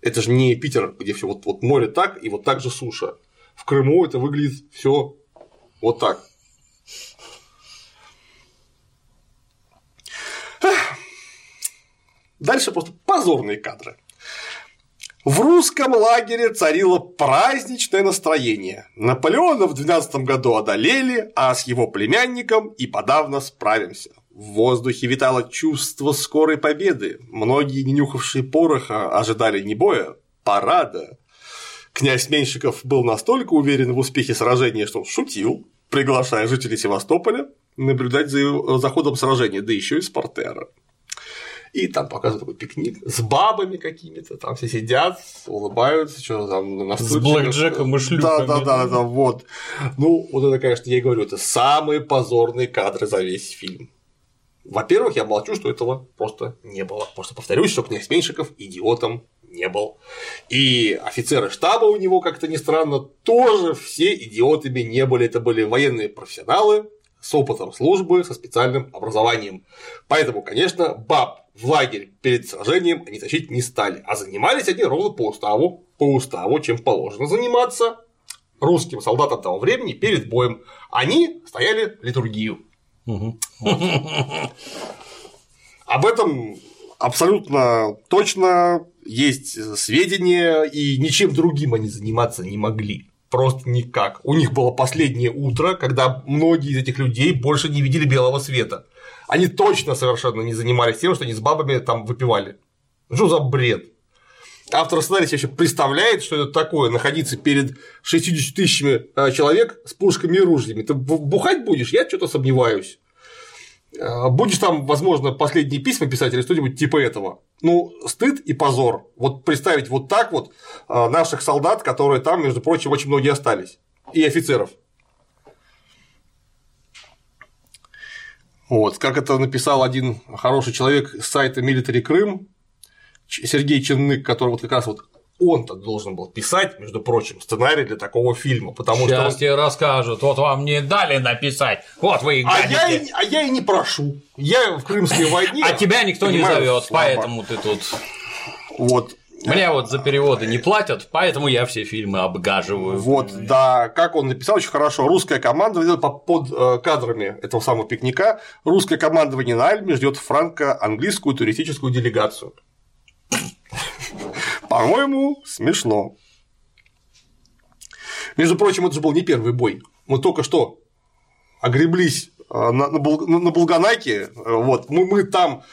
Это же не Питер, где все вот, вот море так и вот так же суша. В Крыму это выглядит все вот так. Дальше просто позорные кадры. В русском лагере царило праздничное настроение. Наполеона в 12 году одолели, а с его племянником и подавно справимся. В воздухе витало чувство скорой победы. Многие, не нюхавшие пороха, ожидали не боя, парада. Князь Меньшиков был настолько уверен в успехе сражения, что шутил, приглашая жителей Севастополя наблюдать за, за ходом сражения, да еще и с портера. И там показывают такой пикник с бабами какими-то, там все сидят, улыбаются, что там на С блэкджеком и шлюпками. Да, да, да, да, вот. Ну, вот это, конечно, я и говорю, это самые позорные кадры за весь фильм. Во-первых, я молчу, что этого просто не было. Просто повторюсь, что князь Меньшиков идиотом не был. И офицеры штаба у него, как-то ни странно, тоже все идиотами не были. Это были военные профессионалы с опытом службы, со специальным образованием. Поэтому, конечно, баб в лагерь перед сражением они тащить не стали, а занимались они ровно по уставу, по уставу, чем положено заниматься русским солдатам того времени перед боем. Они стояли литургию. Об этом абсолютно точно есть сведения, и ничем другим они заниматься не могли. Просто никак. У них было последнее утро, когда многие из этих людей больше не видели белого света они точно совершенно не занимались тем, что они с бабами там выпивали. Что за бред? Автор сценария вообще представляет, что это такое, находиться перед 60 тысячами э, человек с пушками и ружьями. Ты бухать будешь? Я что-то сомневаюсь. Э, будешь там, возможно, последние письма писать или что-нибудь типа этого. Ну, стыд и позор. Вот представить вот так вот э, наших солдат, которые там, между прочим, очень многие остались. И офицеров. Вот, как это написал один хороший человек с сайта Military Крым, Сергей Чернык, который вот как раз вот он-то должен был писать, между прочим, сценарий для такого фильма, потому Сейчас что он... тебе расскажут, вот вам не дали написать, вот вы и а я, и, а я и не прошу, я в Крымской войне. А тебя никто не зовет, поэтому ты тут. Вот. Мне вот за переводы не платят, поэтому я все фильмы обгаживаю. Вот, да, как он написал очень хорошо, русская команда под э, кадрами этого самого пикника, русское командование на Альме ждет франко-английскую туристическую делегацию. По-моему, смешно. Между прочим, это же был не первый бой. Мы только что огреблись э, на, на, на Булганаке, вот, мы, мы там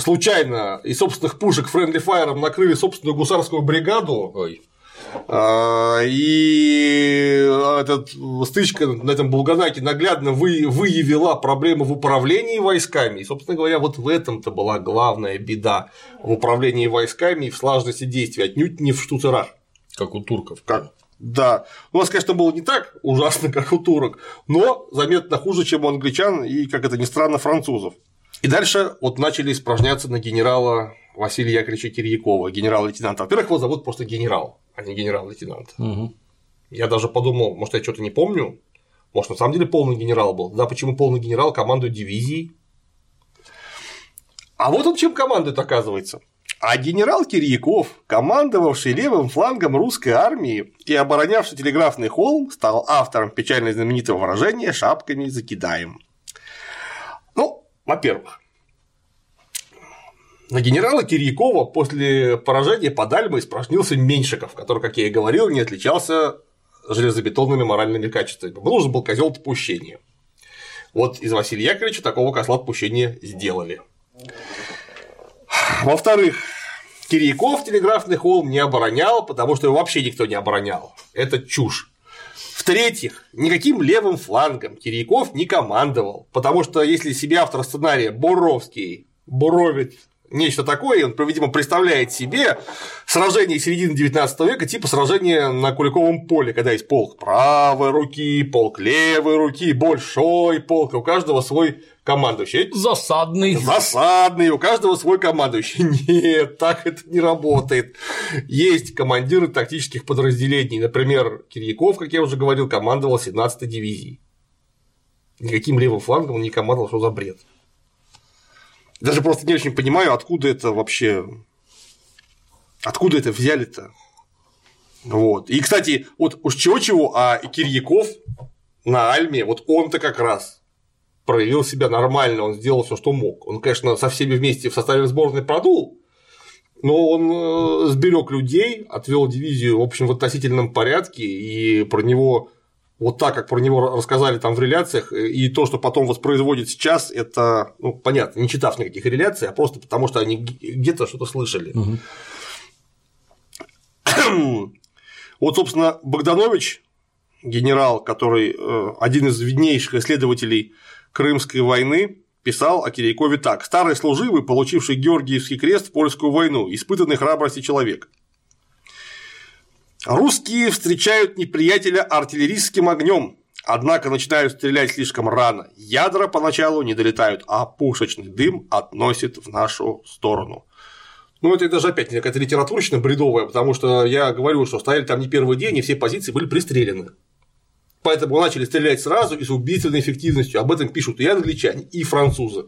случайно из собственных пушек Friendly Fire накрыли собственную гусарскую бригаду. Ой. А, и этот, стычка на этом Булганаке наглядно вы, выявила проблему в управлении войсками. И, собственно говоря, вот в этом-то была главная беда в управлении войсками и в слаженности действий, отнюдь не в штуцерах. Как у турков. Как, да. У нас, конечно, было не так ужасно, как у турок, но заметно хуже, чем у англичан и, как это ни странно, французов. И дальше вот начали испражняться на генерала Василия Яковлевича Кирьякова, генерал-лейтенанта. Во-первых, его зовут просто генерал, а не генерал-лейтенант. Угу. Я даже подумал, может, я что-то не помню, может, на самом деле полный генерал был. Да, почему полный генерал командует дивизией? А вот он чем командует, оказывается. А генерал Кирьяков, командовавший левым флангом русской армии и оборонявший телеграфный холм, стал автором печально знаменитого выражения «шапками закидаем». Во-первых, на генерала Кирьякова после поражения под Альмой испражнился Меньшиков, который, как я и говорил, не отличался железобетонными моральными качествами. Был нужен был козел отпущения. Вот из Василия Яковлевича такого козла отпущения сделали. Во-вторых, Кирьяков телеграфный холм не оборонял, потому что его вообще никто не оборонял. Это чушь. В-третьих, никаким левым флангом Кирьяков не командовал, потому что если себе автор сценария Боровский буровит нечто такое, он, видимо, представляет себе сражение середины 19 века, типа сражения на Куликовом поле, когда есть полк правой руки, полк левой руки, большой полк, у каждого свой командующий. Засадный. Засадный, у каждого свой командующий. Нет, так это не работает. Есть командиры тактических подразделений. Например, Кирьяков, как я уже говорил, командовал 17-й дивизией. Никаким левым флангом он не командовал, что за бред. Даже просто не очень понимаю, откуда это вообще. Откуда это взяли-то? Вот. И, кстати, вот уж чего-чего, а Кирьяков на Альме, вот он-то как раз проявил себя нормально, он сделал все, что мог. Он, конечно, со всеми вместе в составе сборной продул, но он э, сберег людей, отвел дивизию, в общем, в относительном порядке, и про него вот так, как про него рассказали там в реляциях, э, и то, что потом воспроизводит сейчас, это, ну, понятно, не читав никаких реляций, а просто потому, что они где-то что-то слышали. Угу. вот, собственно, Богданович, генерал, который э, один из виднейших исследователей Крымской войны, писал о Кирейкове так. Старый служивый, получивший Георгиевский крест в польскую войну, испытанный храбрости человек. Русские встречают неприятеля артиллерийским огнем, однако начинают стрелять слишком рано. Ядра поначалу не долетают, а пушечный дым относит в нашу сторону. Ну, это даже опять какая-то литературочно бредовая, потому что я говорю, что стояли там не первый день, и все позиции были пристрелены. Поэтому начали стрелять сразу и с убийственной эффективностью. Об этом пишут и англичане, и французы.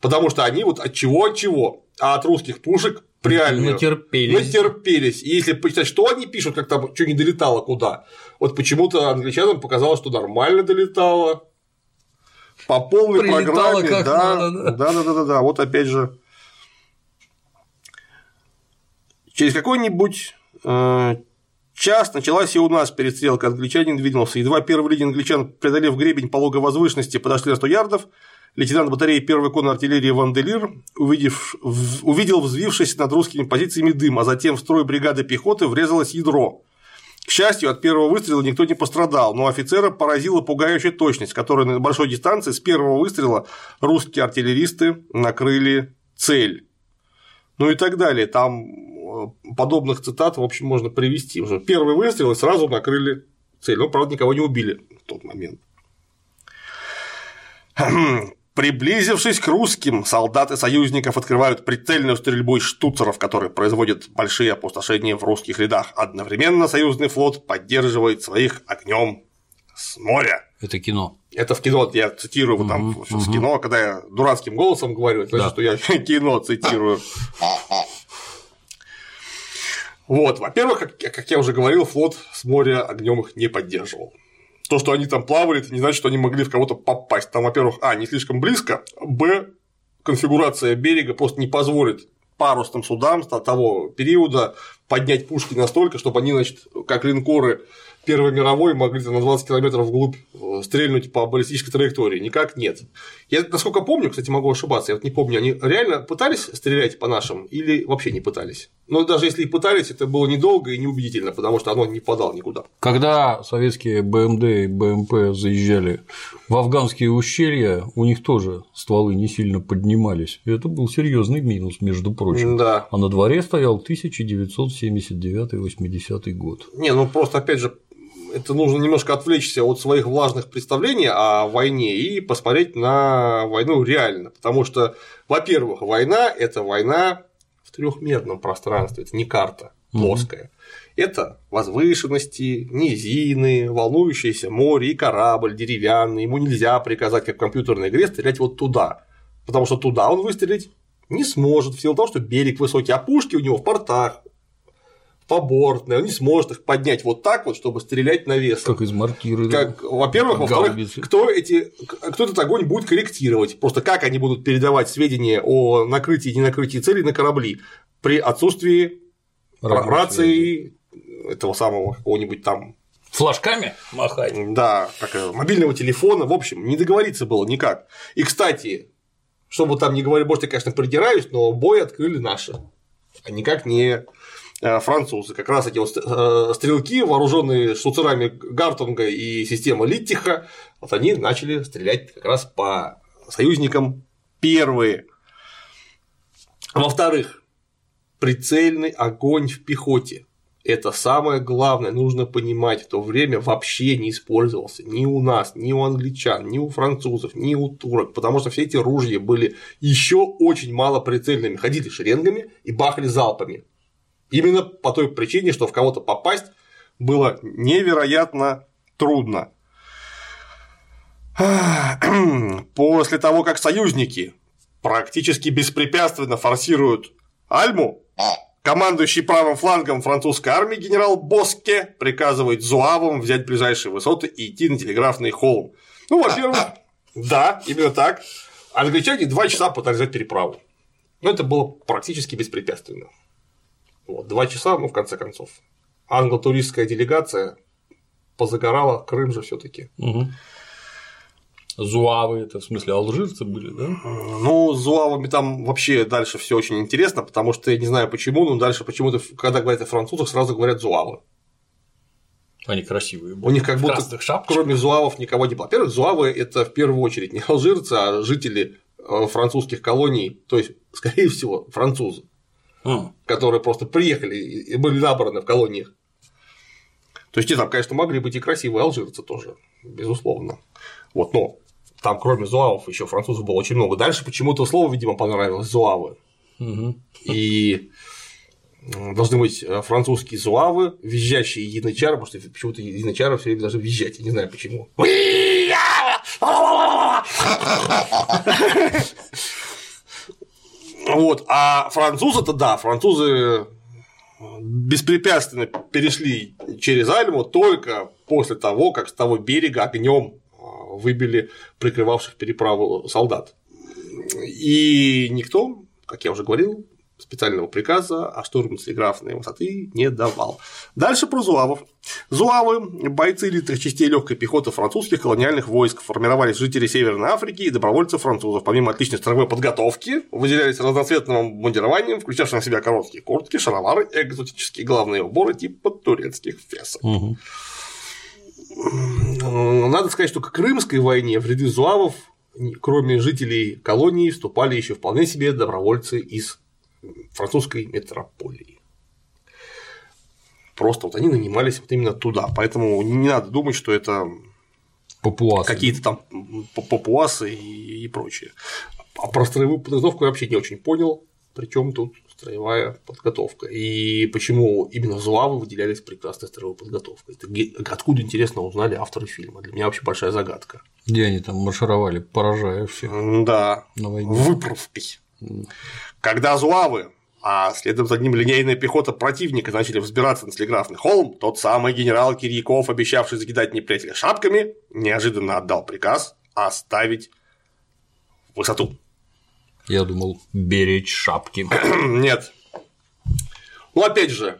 Потому что они вот от чего от чего, а от русских пушек реально натерпелись. натерпелись. И если почитать, что они пишут, как там что не долетало куда, вот почему-то англичанам показалось, что нормально долетало. По полной Прилетало программе, как да, надо, да. да, да, да, да, да, вот опять же. Через какой-нибудь э, час началась и у нас перестрелка, англичанин двинулся. Едва первый линия англичан, преодолев гребень пологой возвышенности, подошли на 100 ярдов, лейтенант батареи первой конной артиллерии Ванделир, увидев, в, увидел взвившись над русскими позициями дым, а затем в строй бригады пехоты врезалось ядро. К счастью, от первого выстрела никто не пострадал, но офицера поразила пугающая точность, которой на большой дистанции с первого выстрела русские артиллеристы накрыли цель. Ну и так далее. Там э, подобных цитат, в общем, можно привести. Уже первый выстрел и сразу накрыли цель. Ну, правда, никого не убили в тот момент. Приблизившись к русским, солдаты союзников открывают прицельную стрельбу из штуцеров, которые производят большие опустошения в русских рядах. Одновременно союзный флот поддерживает своих огнем с моря. Это кино. Это в кино, я цитирую угу, там угу. в кино, когда я дурацким голосом говорю, это значит, да. что я кино цитирую. Вот, во-первых, как, как я уже говорил, флот с моря огнем их не поддерживал. То, что они там плавали, это не значит, что они могли в кого-то попасть. Там, во-первых, а, не слишком близко, б, конфигурация берега просто не позволит парусным судам того периода поднять пушки настолько, чтобы они, значит, как линкоры Первой мировой могли там, на 20 километров вглубь э, стрельнуть по баллистической траектории. Никак нет. Я, насколько помню, кстати, могу ошибаться, я вот не помню, они реально пытались стрелять по нашим или вообще не пытались? Но даже если и пытались, это было недолго и неубедительно, потому что оно не подало никуда. Когда советские БМД и БМП заезжали в афганские ущелья, у них тоже стволы не сильно поднимались. И это был серьезный минус, между прочим. Да. А на дворе стоял 1979-80 год. Не, ну просто опять же это нужно немножко отвлечься от своих влажных представлений о войне и посмотреть на войну реально. Потому что, во-первых, война – это война в трехмерном пространстве, это не карта плоская. Это возвышенности, низины, волнующееся море и корабль деревянный. Ему нельзя приказать, как в компьютерной игре, стрелять вот туда. Потому что туда он выстрелить не сможет, в силу того, что берег высокий, а пушки у него в портах, побортные, он не сможет их поднять вот так вот, чтобы стрелять на вес. Как из мортиры. Как, во-первых, во-вторых, кто, эти, кто этот огонь будет корректировать, просто как они будут передавать сведения о накрытии и ненакрытии целей на корабли при отсутствии Рабочие. рации этого самого какого-нибудь там Флажками махать? Да, как мобильного телефона, в общем, не договориться было никак. И, кстати, чтобы там не говорили, может, я, конечно, придираюсь, но бой открыли наши, а никак не Э, французы. Как раз эти вот э, стрелки, вооруженные штуцерами Гартунга и системы Литтиха, вот они начали стрелять как раз по союзникам первые. Во-вторых, прицельный огонь в пехоте. Это самое главное, нужно понимать, в то время вообще не использовался ни у нас, ни у англичан, ни у французов, ни у турок, потому что все эти ружья были еще очень мало прицельными, ходили шеренгами и бахали залпами. Именно по той причине, что в кого-то попасть было невероятно трудно. После того, как союзники практически беспрепятственно форсируют Альму, командующий правым флангом французской армии генерал Боске приказывает Зуавам взять ближайшие высоты и идти на телеграфный холм. Ну, во-первых, да, именно так. Англичане два часа пытались взять переправу. Но это было практически беспрепятственно. Вот, два часа, ну, в конце концов. Англо-туристская делегация позагорала, Крым же все таки угу. Зуавы, это в смысле алжирцы были, да? Ну, с зуавами там вообще дальше все очень интересно, потому что я не знаю почему, но дальше почему-то, когда говорят о французах, сразу говорят зуавы. Они красивые. Были. У них как будто кроме зуавов никого не было. Во-первых, зуавы это в первую очередь не алжирцы, а жители э, французских колоний, то есть, скорее всего, французы которые просто приехали и были набраны в колониях. То есть, и там, конечно, могли быть и красивые алжирцы тоже, безусловно. Вот, но там, кроме зуавов, еще французов было очень много. Дальше почему-то слово, видимо, понравилось зуавы. И должны быть э, французские зуавы, визжащие янычары, потому что почему-то янычары все время должны визжать, я не знаю почему. Вот, а французы-то да, французы беспрепятственно перешли через Альму только после того, как с того берега огнем а, выбили прикрывавших переправу солдат. И никто, как я уже говорил, специального приказа о штурме телеграфной высоты не давал. Дальше про зуавов. Зуавы – бойцы элитных частей легкой пехоты французских колониальных войск, формировались жители Северной Африки и добровольцы французов. Помимо отличной строевой подготовки, выделялись разноцветным мундированием, включавшим в себя короткие куртки, шаровары экзотические главные уборы типа турецких фесов. Угу. Надо сказать, что к Крымской войне в ряды зуавов, кроме жителей колонии, вступали еще вполне себе добровольцы из французской метрополии. Просто вот они нанимались вот именно туда, поэтому не надо думать, что это папуасы. какие-то там папуасы и, прочее. А про строевую подготовку я вообще не очень понял, причем тут строевая подготовка. И почему именно зуавы выделялись прекрасной строевой подготовкой. Это откуда, интересно, узнали авторы фильма? Для меня вообще большая загадка. Где они там маршировали, поражая всех? Да, на войне. выправкой. Когда зуавы а следом за ним линейная пехота противника начали взбираться на телеграфный холм, тот самый генерал Кирьяков, обещавший закидать неприятеля шапками, неожиданно отдал приказ оставить высоту. Я думал, беречь шапки. Нет. Ну, опять же,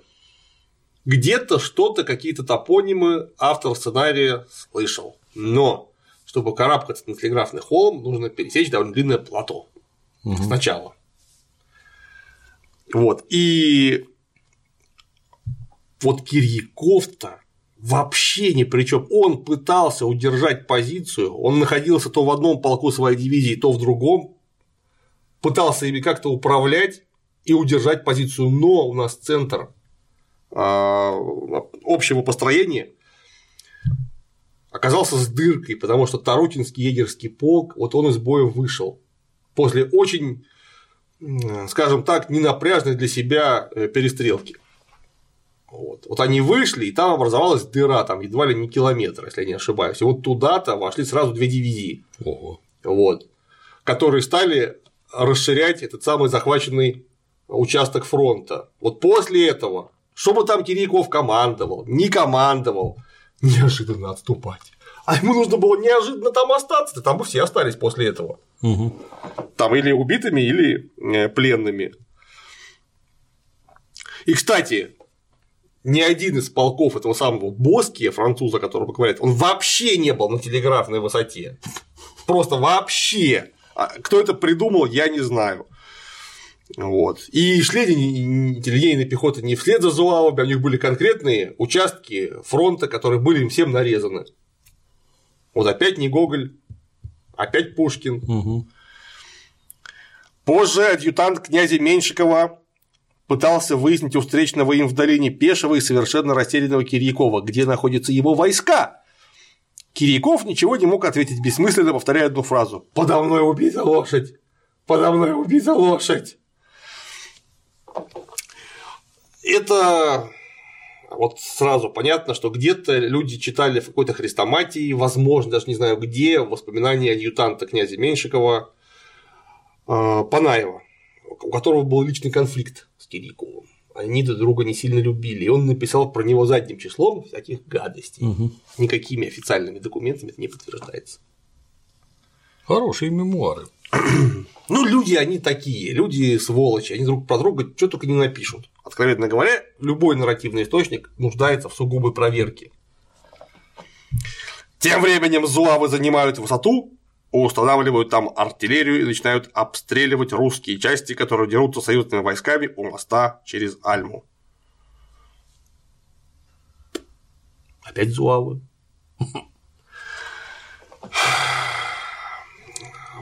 где-то что-то, какие-то топонимы автор сценария слышал. Но чтобы карабкаться на телеграфный холм, нужно пересечь довольно длинное плато. Угу. Сначала. Вот. И вот Кирьяков-то вообще ни при чем. Он пытался удержать позицию, он находился то в одном полку своей дивизии, то в другом, пытался ими как-то управлять и удержать позицию, но у нас центр а, общего построения оказался с дыркой, потому что Тарутинский егерский полк, вот он из боя вышел после очень скажем так, ненапряжной для себя э, перестрелки. Вот. вот они вышли, и там образовалась дыра, там едва ли не километр, если я не ошибаюсь. И вот туда-то вошли сразу две дивизии, Ого. Вот, которые стали расширять этот самый захваченный участок фронта. Вот после этого, что бы там Кириков командовал, не командовал, неожиданно отступать. А ему нужно было неожиданно там остаться, там бы все остались после этого. Угу. Там или убитыми, или э, пленными. И, кстати, ни один из полков этого самого Боски, француза, которого говорят, он вообще не был на телеграфной высоте. Просто вообще. А кто это придумал, я не знаю. Вот. И шли линейные пехоты не вслед за Зуавами, у них были конкретные участки фронта, которые были им всем нарезаны. Вот опять не Гоголь, опять Пушкин. Угу. Позже адъютант князя Меньшикова пытался выяснить у встречного им в долине Пешего и совершенно растерянного Кирьякова, где находятся его войска. Кирьяков ничего не мог ответить, бессмысленно повторяя одну фразу «Подо мной убита лошадь! Подо мной убита лошадь!» Это вот сразу понятно, что где-то люди читали в какой-то хрестоматии, возможно, даже не знаю где, воспоминания адъютанта князя Меньшикова э, Панаева, у которого был личный конфликт с Кирьяковым. Они друг друга не сильно любили, и он написал про него задним числом всяких гадостей. Угу. Никакими официальными документами это не подтверждается. Хорошие мемуары. Ну, люди они такие, люди сволочи, они друг про друга что только не напишут. Откровенно говоря, любой нарративный источник нуждается в сугубой проверке. Тем временем зуавы занимают высоту, устанавливают там артиллерию и начинают обстреливать русские части, которые дерутся союзными войсками у моста через Альму. Опять зуавы.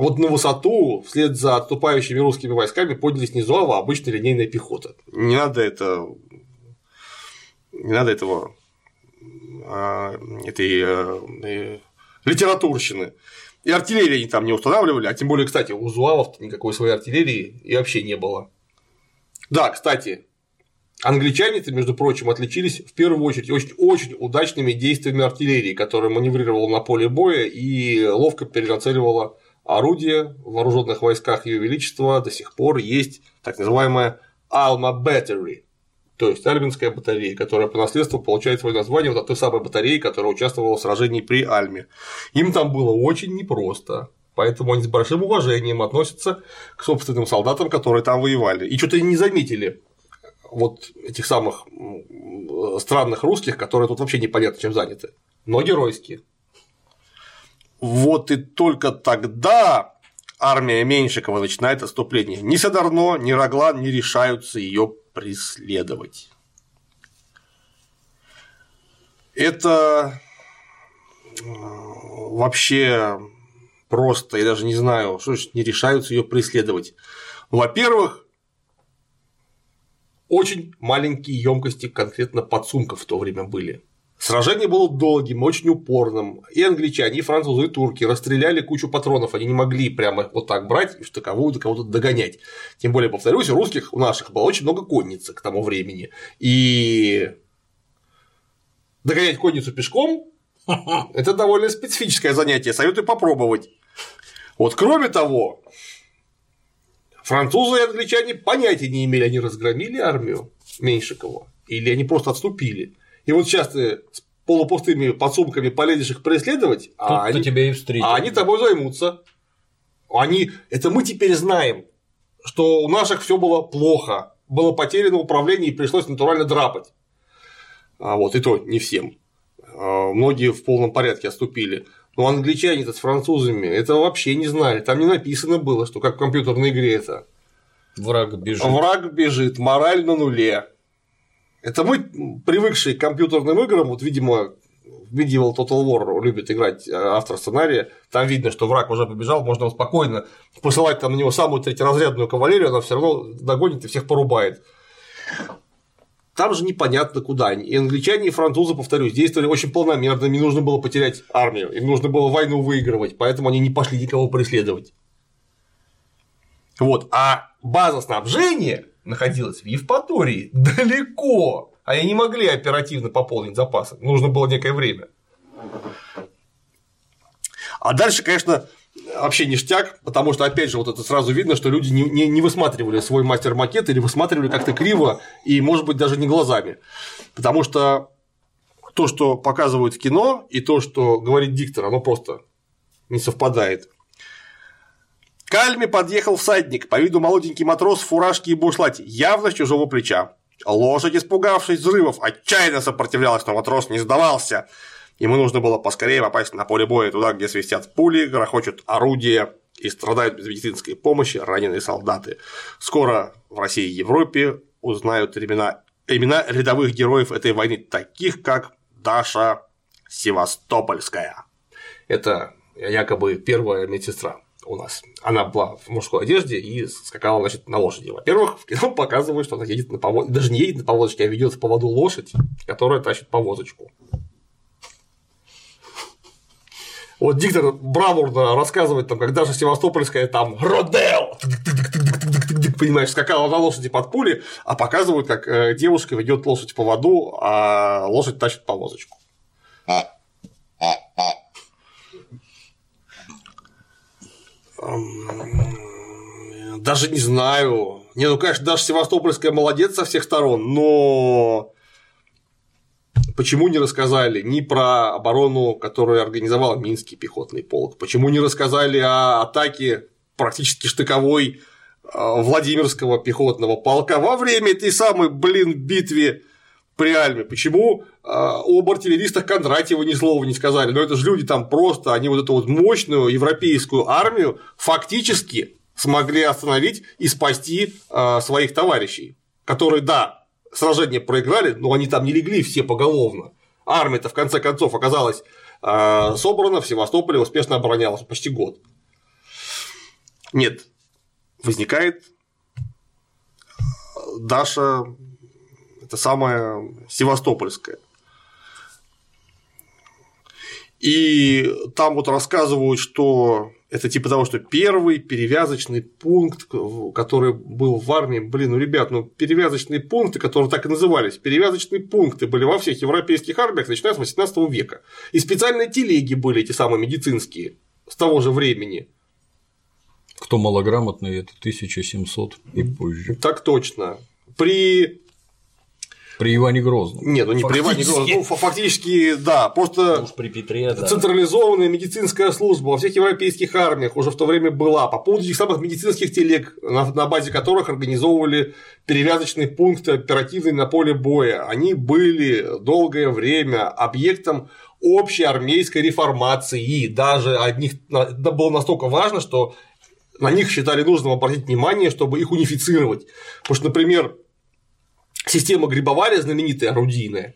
Вот на высоту вслед за отступающими русскими войсками поднялись не Зуава, а обычная линейная пехота. Не надо это. Не надо этого а, этой э, литературщины. И артиллерии они там не устанавливали, а тем более, кстати, у Зуавов никакой своей артиллерии и вообще не было. Да, кстати, англичане-то, между прочим, отличились в первую очередь очень, очень удачными действиями артиллерии, которая маневрировала на поле боя и ловко перенацеливала орудия в вооруженных войсках Ее Величества до сих пор есть так называемая Alma Battery, то есть Альбинская батарея, которая по наследству получает свое название вот от той самой батареи, которая участвовала в сражении при Альме. Им там было очень непросто, поэтому они с большим уважением относятся к собственным солдатам, которые там воевали. И что-то не заметили вот этих самых странных русских, которые тут вообще непонятно чем заняты, но геройские. Вот и только тогда армия Меньшикова начинает отступление. Ни Садарно, ни Роглан не решаются ее преследовать. Это э, вообще просто, я даже не знаю, что значит не решаются ее преследовать. Во-первых, очень маленькие емкости конкретно подсумков в то время были. Сражение было долгим, очень упорным. И англичане, и французы, и турки расстреляли кучу патронов. Они не могли прямо вот так брать и штыковую до кого-то догонять. Тем более, повторюсь, у русских, у наших было очень много конницы к тому времени. И догонять конницу пешком – это довольно специфическое занятие. Советую попробовать. Вот кроме того, Французы и англичане понятия не имели, они разгромили армию Меньшикова или они просто отступили. И вот сейчас ты с полупустыми подсумками полезешь их преследовать, а они, тебя и встретят. а они тобой займутся. Они, это мы теперь знаем, что у наших все было плохо, было потеряно управление и пришлось натурально драпать. А вот и то не всем. А многие в полном порядке отступили. Но англичане-то с французами это вообще не знали. Там не написано было, что как в компьютерной игре это. Враг бежит. Враг бежит, мораль на нуле. Это мы, привыкшие к компьютерным играм, вот, видимо, Medieval Total War любит играть э, автор сценария, там видно, что враг уже побежал, можно спокойно посылать там на него самую третьеразрядную кавалерию, она все равно догонит и всех порубает. Там же непонятно куда они. И англичане, и французы, повторюсь, действовали очень полномерно, им нужно было потерять армию, им нужно было войну выигрывать, поэтому они не пошли никого преследовать. Вот. А база снабжения находилась в Евпатории далеко, а они не могли оперативно пополнить запасы, нужно было некое время. А дальше, конечно, вообще ништяк, потому что, опять же, вот это сразу видно, что люди не, не, не высматривали свой мастер-макет или высматривали как-то криво и, может быть, даже не глазами. Потому что то, что показывают в кино, и то, что говорит диктор, оно просто не совпадает. К Альме подъехал всадник, по виду молоденький матрос в фуражке и бушлате, явно с чужого плеча. Лошадь, испугавшись взрывов, отчаянно сопротивлялась, но матрос не сдавался. Ему нужно было поскорее попасть на поле боя, туда, где свистят пули, грохочут орудия и страдают без медицинской помощи раненые солдаты. Скоро в России и Европе узнают имена, имена рядовых героев этой войны, таких как Даша Севастопольская. Это якобы первая медсестра у нас. Она была в мужской одежде и скакала, значит, на лошади. Во-первых, в кино показывают, что она едет на поводке, даже не едет на поводочке, а ведет в поводу лошадь, которая тащит повозочку. Вот диктор бравурно рассказывает, там, как даже Севастопольская там Родел, понимаешь, скакала на лошади под пули, а показывают, как девушка ведет лошадь по воду, а лошадь тащит повозочку. Даже не знаю. Не, ну, конечно, даже Севастопольская молодец со всех сторон, но Почему не рассказали ни про оборону, которую организовал Минский пехотный полк? Почему не рассказали о атаке практически штыковой а, Владимирского пехотного полка во время этой самой, блин, битве при Альме? Почему а, об артиллеристах Кондратьева ни слова не сказали? Но это же люди там просто, они вот эту вот мощную европейскую армию фактически смогли остановить и спасти а, своих товарищей, которые, да, сражение проиграли, но они там не легли все поголовно. Армия-то в конце концов оказалась э, собрана в Севастополе, успешно оборонялась почти год. Нет, возникает Даша, это самая Севастопольская. И там вот рассказывают, что это типа того, что первый перевязочный пункт, который был в армии, блин, ну, ребят, ну, перевязочные пункты, которые так и назывались, перевязочные пункты были во всех европейских армиях, начиная с 18 века. И специальные телеги были эти самые медицинские с того же времени. Кто малограмотный, это 1700 и позже. Так точно. При при Иване Грозном. Нет, ну не при Иване Грозном, ну фактически, да, просто уж при Петре, да. централизованная медицинская служба во всех европейских армиях уже в то время была по поводу этих самых медицинских телег, на, на базе которых организовывали перевязочные пункты оперативные на поле боя. Они были долгое время объектом общей армейской реформации, и даже одних это было настолько важно, что на них считали нужным обратить внимание, чтобы их унифицировать. Потому что, например, система грибовария знаменитая, орудийная,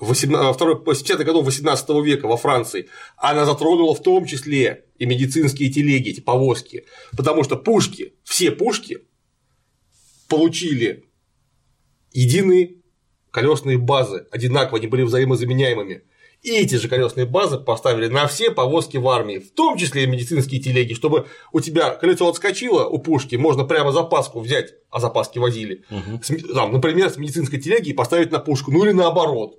в 70-х годов 18 века во Франции, она затронула в том числе и медицинские телеги, эти повозки, потому что пушки, все пушки получили единые колесные базы, одинаково, они были взаимозаменяемыми. И эти же колесные базы поставили на все повозки в армии, в том числе и медицинские телеги, чтобы у тебя колесо отскочило у пушки, можно прямо запаску взять, а запаски возили, угу. там, например, с медицинской телеги и поставить на пушку, ну или наоборот.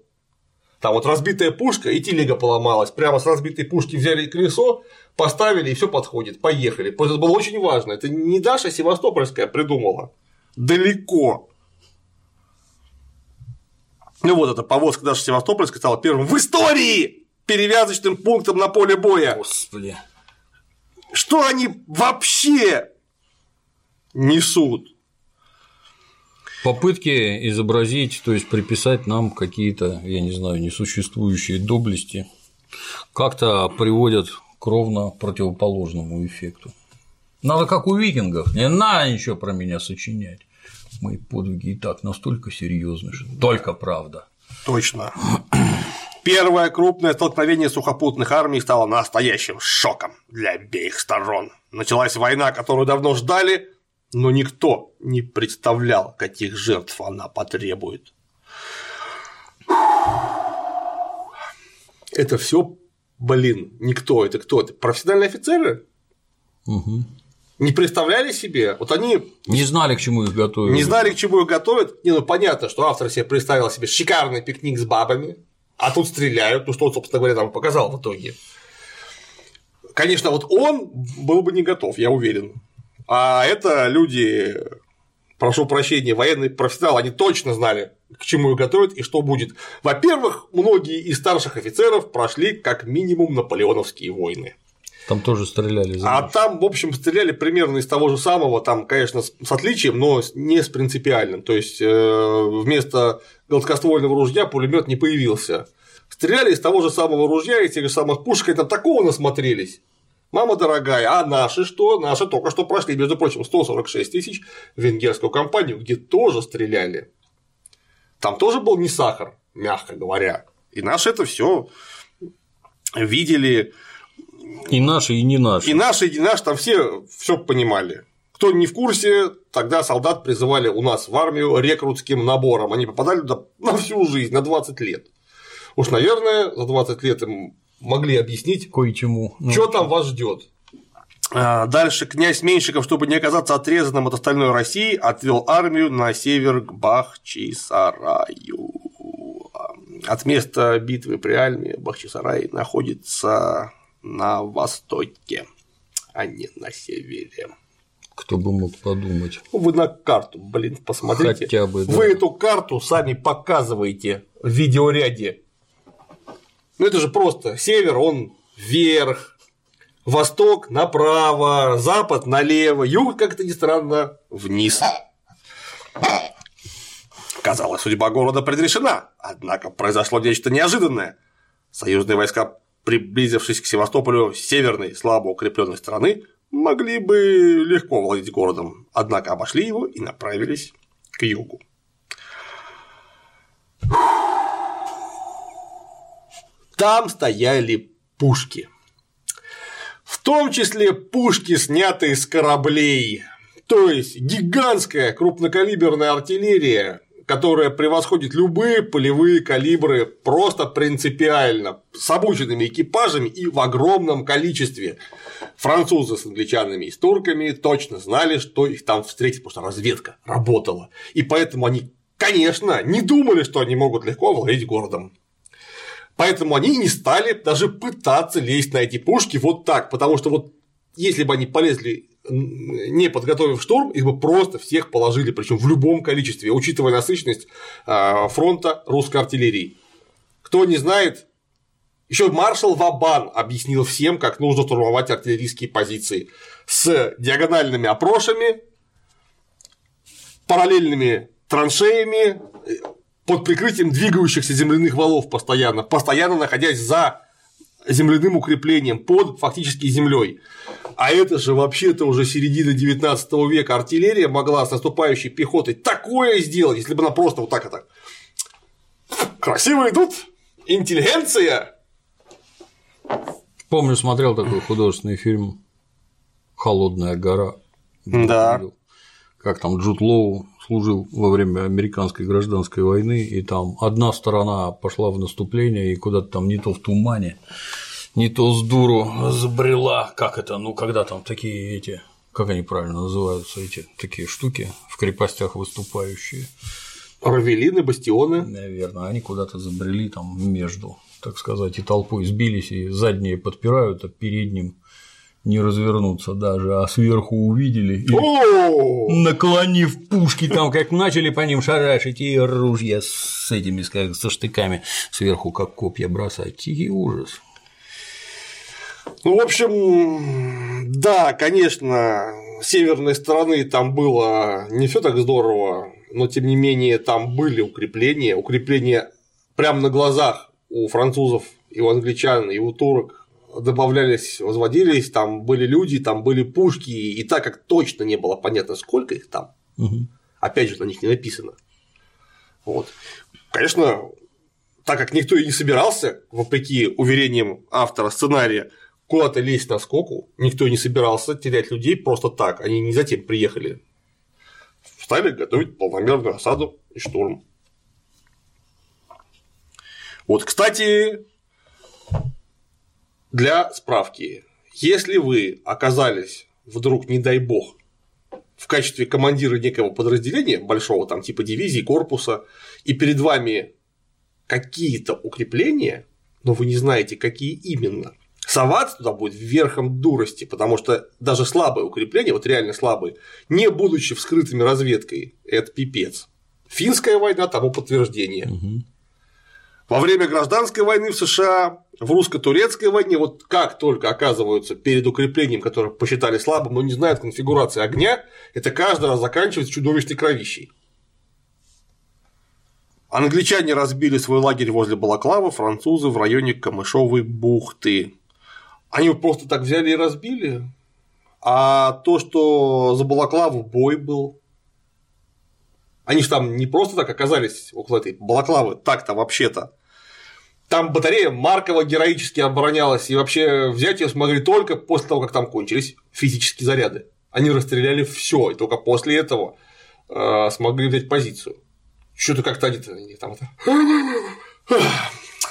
Там вот разбитая пушка и телега поломалась. Прямо с разбитой пушки взяли колесо, поставили и все подходит. Поехали. Это было очень важно. Это не Даша Севастопольская придумала. Далеко. Ну вот эта повозка Даша Севастопольская стала первым в истории перевязочным пунктом на поле боя. Господи. Что они вообще несут? Попытки изобразить, то есть приписать нам какие-то, я не знаю, несуществующие доблести, как-то приводят к ровно противоположному эффекту. Надо как у викингов, не надо ничего про меня сочинять. Мои подвиги и так настолько серьезны, что только правда. Точно. Первое крупное столкновение сухопутных армий стало настоящим шоком для обеих сторон. Началась война, которую давно ждали, но никто не представлял, каких жертв она потребует. Это все, блин, никто, это кто? Это профессиональные офицеры? Угу. Не представляли себе, вот они не знали, к чему их готовят. Не знали, к чему их готовят. Не, ну понятно, что автор себе представил себе шикарный пикник с бабами, а тут стреляют, ну что он, собственно говоря, там показал в итоге. Конечно, вот он был бы не готов, я уверен. А это люди, прошу прощения, военные профессионалы, они точно знали, к чему их готовят и что будет. Во-первых, многие из старших офицеров прошли как минимум наполеоновские войны. Там тоже стреляли. А там, в общем, стреляли примерно из того же самого, там, конечно, с отличием, но не с принципиальным. То есть э, вместо гладкоствольного ружья пулемет не появился. Стреляли из того же самого ружья, из тех же самых пушек, и там такого насмотрелись. Мама дорогая, а наши что? Наши только что прошли, между прочим, 146 тысяч венгерскую компанию, где тоже стреляли. Там тоже был не сахар, мягко говоря. И наши это все видели. И наши, и не наши. И наши, и не наши, там все все понимали. Кто не в курсе, тогда солдат призывали у нас в армию рекрутским набором. Они попадали туда на всю жизнь, на 20 лет. Уж, наверное, за 20 лет им могли объяснить кое-чему. Ну, что там вас ждет. А, дальше князь Меньшиков, чтобы не оказаться отрезанным от остальной России, отвел армию на север к Бахчисараю. От места битвы при Альме Бахчисарай находится на востоке, а не на севере. Кто бы мог подумать. Вы на карту, блин, посмотрите. Хотя бы, да. Вы эту карту сами показываете в видеоряде. Ну это же просто север, он вверх, восток направо, запад налево, юг, как-то не странно, вниз. Казалось, судьба города предрешена, однако произошло нечто неожиданное. Союзные войска, приблизившись к Севастополю с северной, слабо укрепленной стороны, могли бы легко владеть городом, однако обошли его и направились к югу. Там стояли пушки. В том числе пушки, снятые с кораблей. То есть гигантская крупнокалиберная артиллерия, которая превосходит любые полевые калибры просто принципиально, с обученными экипажами и в огромном количестве. Французы с англичанами и с турками точно знали, что их там встретит, потому что разведка работала. И поэтому они, конечно, не думали, что они могут легко владеть городом. Поэтому они не стали даже пытаться лезть на эти пушки вот так, потому что вот если бы они полезли не подготовив штурм, их бы просто всех положили, причем в любом количестве, учитывая насыщенность а, фронта русской артиллерии. Кто не знает, еще маршал Вабан объяснил всем, как нужно штурмовать артиллерийские позиции с диагональными опрошами, параллельными траншеями, под прикрытием двигающихся земляных валов постоянно, постоянно находясь за земляным укреплением под фактически землей. А это же вообще-то уже середина 19 века артиллерия могла с наступающей пехотой такое сделать, если бы она просто вот так это красиво идут, интеллигенция. Помню, смотрел такой художественный фильм Холодная гора. Да. Как там Джуд Лоу служил во время американской гражданской войны, и там одна сторона пошла в наступление и куда-то там не то в тумане, не то с дуру забрела, как это, ну когда там такие эти, как они правильно называются, эти такие штуки в крепостях выступающие, Равелины, бастионы. Наверное, они куда-то забрели там между, так сказать, и толпой сбились, и задние подпирают, а передним не развернуться даже, а сверху увидели и, наклонив пушки, там как начали по ним шарашить, и ружья с этими, как со штыками сверху, как копья бросать. Тихий ужас. Ну, в общем, да, конечно, с северной стороны там было не все так здорово, но тем не менее там были укрепления, укрепления прямо на глазах у французов и у англичан, и у турок добавлялись, возводились, там были люди, там были пушки, и так как точно не было понятно, сколько их там, угу. опять же, на них не написано. Вот. Конечно, так как никто и не собирался, вопреки уверениям автора сценария, куда-то лезть на скоку, никто не собирался терять людей просто так, они не затем приехали. Стали готовить полномерную осаду и штурм. Вот, кстати, для справки, если вы оказались вдруг, не дай бог, в качестве командира некого подразделения большого, там типа дивизии, корпуса, и перед вами какие-то укрепления, но вы не знаете, какие именно, соваться туда будет верхом дурости, потому что даже слабые укрепления, вот реально слабые, не будучи вскрытыми разведкой, это пипец. Финская война тому подтверждение. Угу. Во время гражданской войны в США, в русско-турецкой войне, вот как только оказываются перед укреплением, которое посчитали слабым, но не знают конфигурации огня, это каждый раз заканчивается чудовищной кровищей. Англичане разбили свой лагерь возле Балаклавы, французы в районе Камышовой бухты. Они просто так взяли и разбили. А то, что за Балаклаву бой был, они же там не просто так оказались около этой Балаклавы, так-то вообще-то. Там батарея Маркова героически оборонялась, и вообще взять ее смогли только после того, как там кончились физические заряды. Они расстреляли все, и только после этого э, смогли взять позицию. Что-то как-то они там это.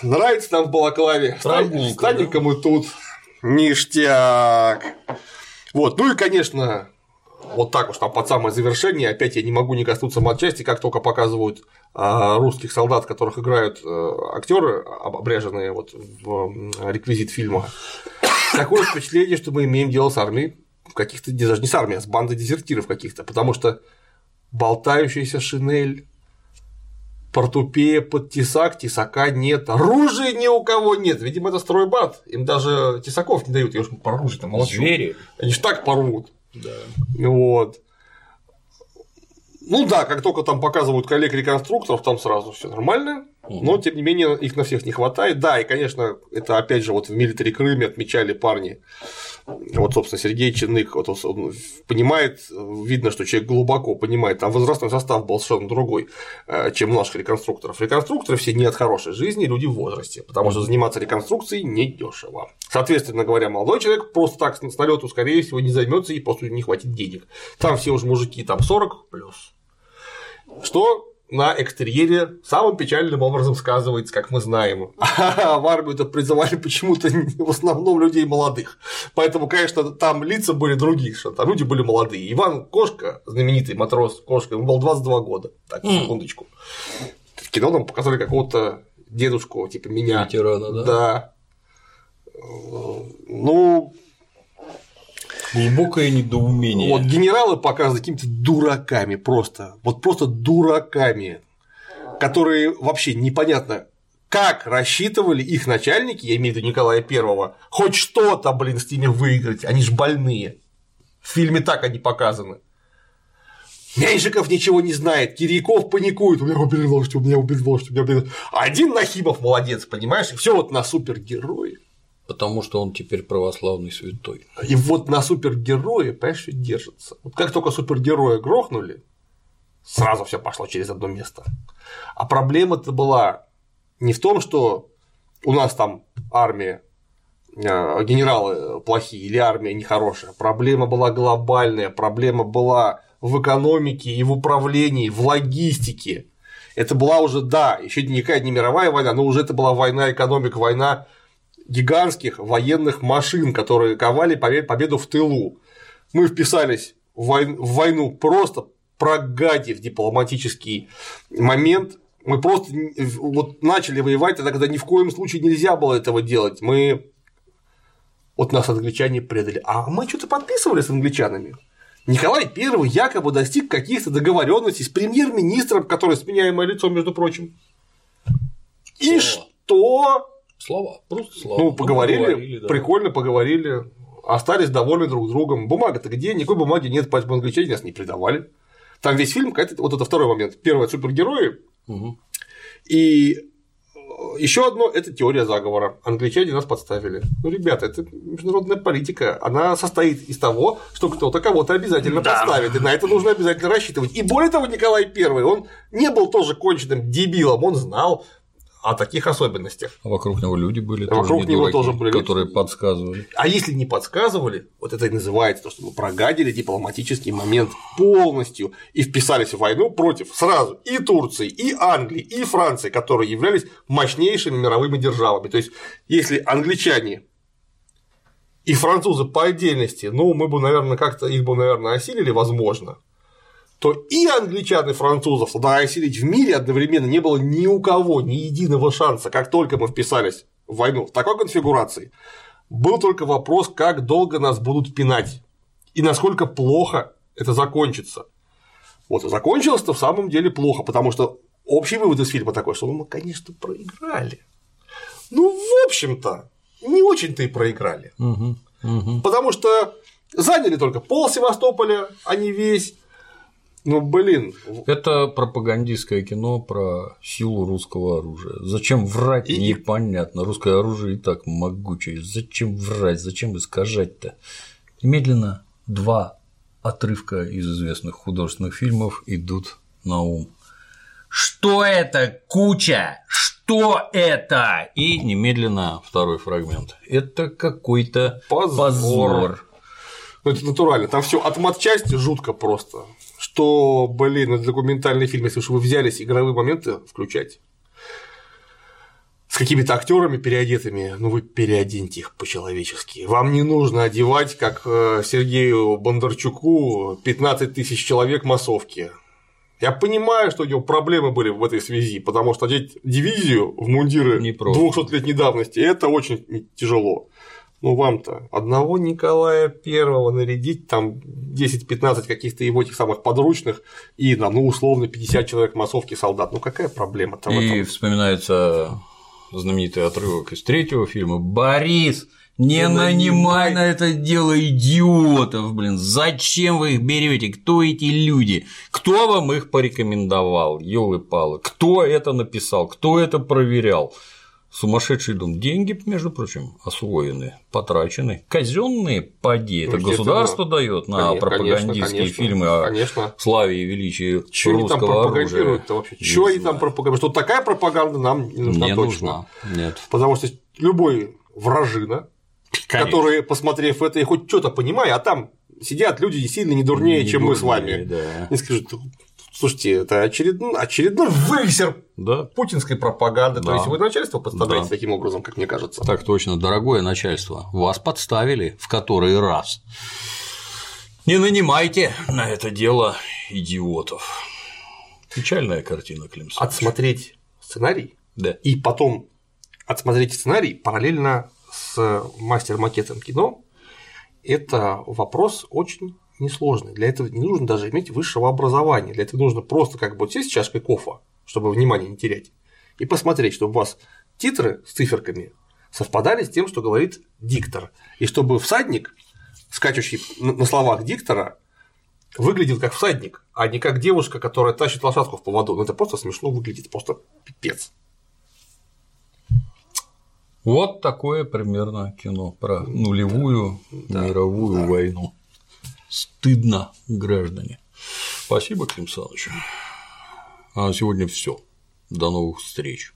Нравится нам в Балаклаве. Станем-ка мы тут. Ништяк. Вот, ну и, конечно, вот так уж там под самое завершение, опять я не могу не коснуться матчасти, как только показывают а, русских солдат, которых играют э, актеры, обряженные вот в реквизит фильма. Такое впечатление, что мы имеем дело с армией каких-то, даже не с армией, а с бандой дезертиров каких-то, потому что болтающаяся шинель, портупея под тесак, тесака нет, оружия ни у кого нет. Видимо, это стройбат. Им даже тесаков не дают, я уж про оружие там молчу. Звери. Они ж так порвут. Да. Вот. Ну да, как только там показывают коллег-реконструкторов, там сразу все нормально, но тем не менее их на всех не хватает. Да, и, конечно, это опять же вот в милитаре Крыме отмечали парни. Вот, собственно, Сергей Чинык вот, он понимает, видно, что человек глубоко понимает, там возрастной состав был совершенно другой, э, чем у наших реконструкторов. Реконструкторы все не от хорошей жизни, люди в возрасте, потому что заниматься реконструкцией недешево. Соответственно говоря, молодой человек просто так с налету, скорее всего, не займется и просто не хватит денег. Там все уже мужики, там 40 плюс. Что на экстерьере самым печальным образом сказывается, как мы знаем. А в армию-то призывали почему-то в основном людей молодых. Поэтому, конечно, там лица были другие, что там люди были молодые. Иван Кошка, знаменитый матрос Кошка, ему было 22 года. Так, секундочку. В кино нам показали какого-то дедушку, типа меня. Ветерана, да? Да. Ну, Глубокое недоумение. Вот генералы показаны какими-то дураками просто. Вот просто дураками, которые вообще непонятно, как рассчитывали их начальники, я имею в виду Николая Первого, хоть что-то, блин, с ними выиграть, они ж больные. В фильме так они показаны. Меньшиков ничего не знает, Кирьяков паникует, у меня убили лошадь, у меня убили лошадь, у меня убили Один Нахимов молодец, понимаешь, все вот на супергероев. Потому что он теперь православный святой. И вот на супергероя, понимаешь, держится. Вот как только супергероя грохнули, сразу все пошло через одно место. А проблема-то была не в том, что у нас там армия, э, генералы плохие или армия нехорошая. Проблема была глобальная, проблема была в экономике и в управлении, в логистике. Это была уже, да, еще никакая не мировая война, но уже это была война экономик, война гигантских военных машин, которые ковали победу в тылу. Мы вписались в войну просто прогадив дипломатический момент, мы просто вот начали воевать, тогда ни в коем случае нельзя было этого делать. Мы вот нас англичане предали. А мы что-то подписывали с англичанами. Николай I якобы достиг каких-то договоренностей с премьер-министром, который сменяемое лицо, между прочим. И что? Слова, просто слова. Ну, поговорили, ну, поговорили да. прикольно поговорили, остались довольны друг другом. Бумага-то где? Никакой бумаги нет, поэтому англичане нас не предавали. Там весь фильм, вот это второй момент. Первое супергерои, угу. и еще одно – это теория заговора. Англичане нас подставили. Ну, ребята, это международная политика. Она состоит из того, что кто-то кого-то обязательно да. подставит, и на это нужно обязательно рассчитывать. И более того, Николай I, он не был тоже конченным дебилом, он знал, о таких особенностях. А вокруг него люди были, а вокруг него дураки, тоже были которые подсказывали. А если не подсказывали, вот это и называется то, что мы прогадили дипломатический момент полностью и вписались в войну против сразу и Турции, и Англии, и Франции, которые являлись мощнейшими мировыми державами. То есть, если англичане и французы по отдельности, ну, мы бы, наверное, как-то их бы, наверное, осилили, возможно то и англичан, и французов осилить в мире одновременно не было ни у кого, ни единого шанса, как только мы вписались в войну в такой конфигурации. Был только вопрос, как долго нас будут пинать и насколько плохо это закончится. Вот, и закончилось-то в самом деле плохо, потому что общий вывод из фильма такой, что ну, мы, конечно, проиграли. Ну, в общем-то, не очень-то и проиграли. Угу, угу. Потому что заняли только пол Севастополя, а не весь ну, блин. Это пропагандистское кино про силу русского оружия. Зачем врать, и... непонятно. Русское оружие и так могучее. Зачем врать, зачем искажать-то? Медленно два отрывка из известных художественных фильмов идут на ум. Что это, куча? Что это? И немедленно второй фрагмент. Это какой-то позор. позор. Ну, это натурально. Там все от матчасти жутко просто что, блин, это документальный фильм, если уж вы взялись игровые моменты включать с какими-то актерами переодетыми, ну вы переоденьте их по-человечески. Вам не нужно одевать, как э, Сергею Бондарчуку, 15 тысяч человек массовки. Я понимаю, что у него проблемы были в этой связи, потому что одеть дивизию в мундиры 200-летней давности – это очень тяжело. Ну вам-то одного Николая Первого нарядить, там 10-15 каких-то его этих самых подручных и на, ну, условно, 50 человек массовки солдат. Ну какая проблема-то в И вспоминается знаменитый отрывок из третьего фильма «Борис, не, нанимай на это дело идиотов, блин. Зачем вы их берете? Кто эти люди? Кто вам их порекомендовал? Ёлы палы Кто это написал? Кто это проверял? Сумасшедший дом. Деньги, между прочим, освоены, потрачены. Казенные поди. Это государство дает на конечно, пропагандистские конечно, фильмы о конечно. славе и величии Чё русского они там оружия. Вообще? Чего они там пропагандируют? Что такая пропаганда нам не нужна не точно. Нужна. Нет. Потому что любой вражина, Конечно. который, посмотрев это и хоть что-то понимая, а там сидят люди сильно не дурнее, не чем дурнее, мы с вами. Да. Не скажут, Слушайте, это очередной, очередной высер да. путинской пропаганды. Да. То есть вы начальство подставляете да. таким образом, как мне кажется. Так точно, дорогое начальство. Вас подставили в который раз. Не нанимайте на это дело идиотов. Печальная картина, Клим Отсмотреть сценарий да. и потом отсмотреть сценарий параллельно с мастер-макетом кино – это вопрос очень несложный. Для этого не нужно даже иметь высшего образования. Для этого нужно просто как бы сесть с чашкой кофе, чтобы внимание не терять, и посмотреть, чтобы у вас титры с циферками совпадали с тем, что говорит диктор, и чтобы всадник, скачущий на словах диктора, выглядел как всадник, а не как девушка, которая тащит лошадку в поводу. Ну это просто смешно выглядит, просто пипец. Вот такое примерно кино про нулевую да, мировую да. войну. Стыдно, граждане. Спасибо, Клим Саныч. А на сегодня все. До новых встреч.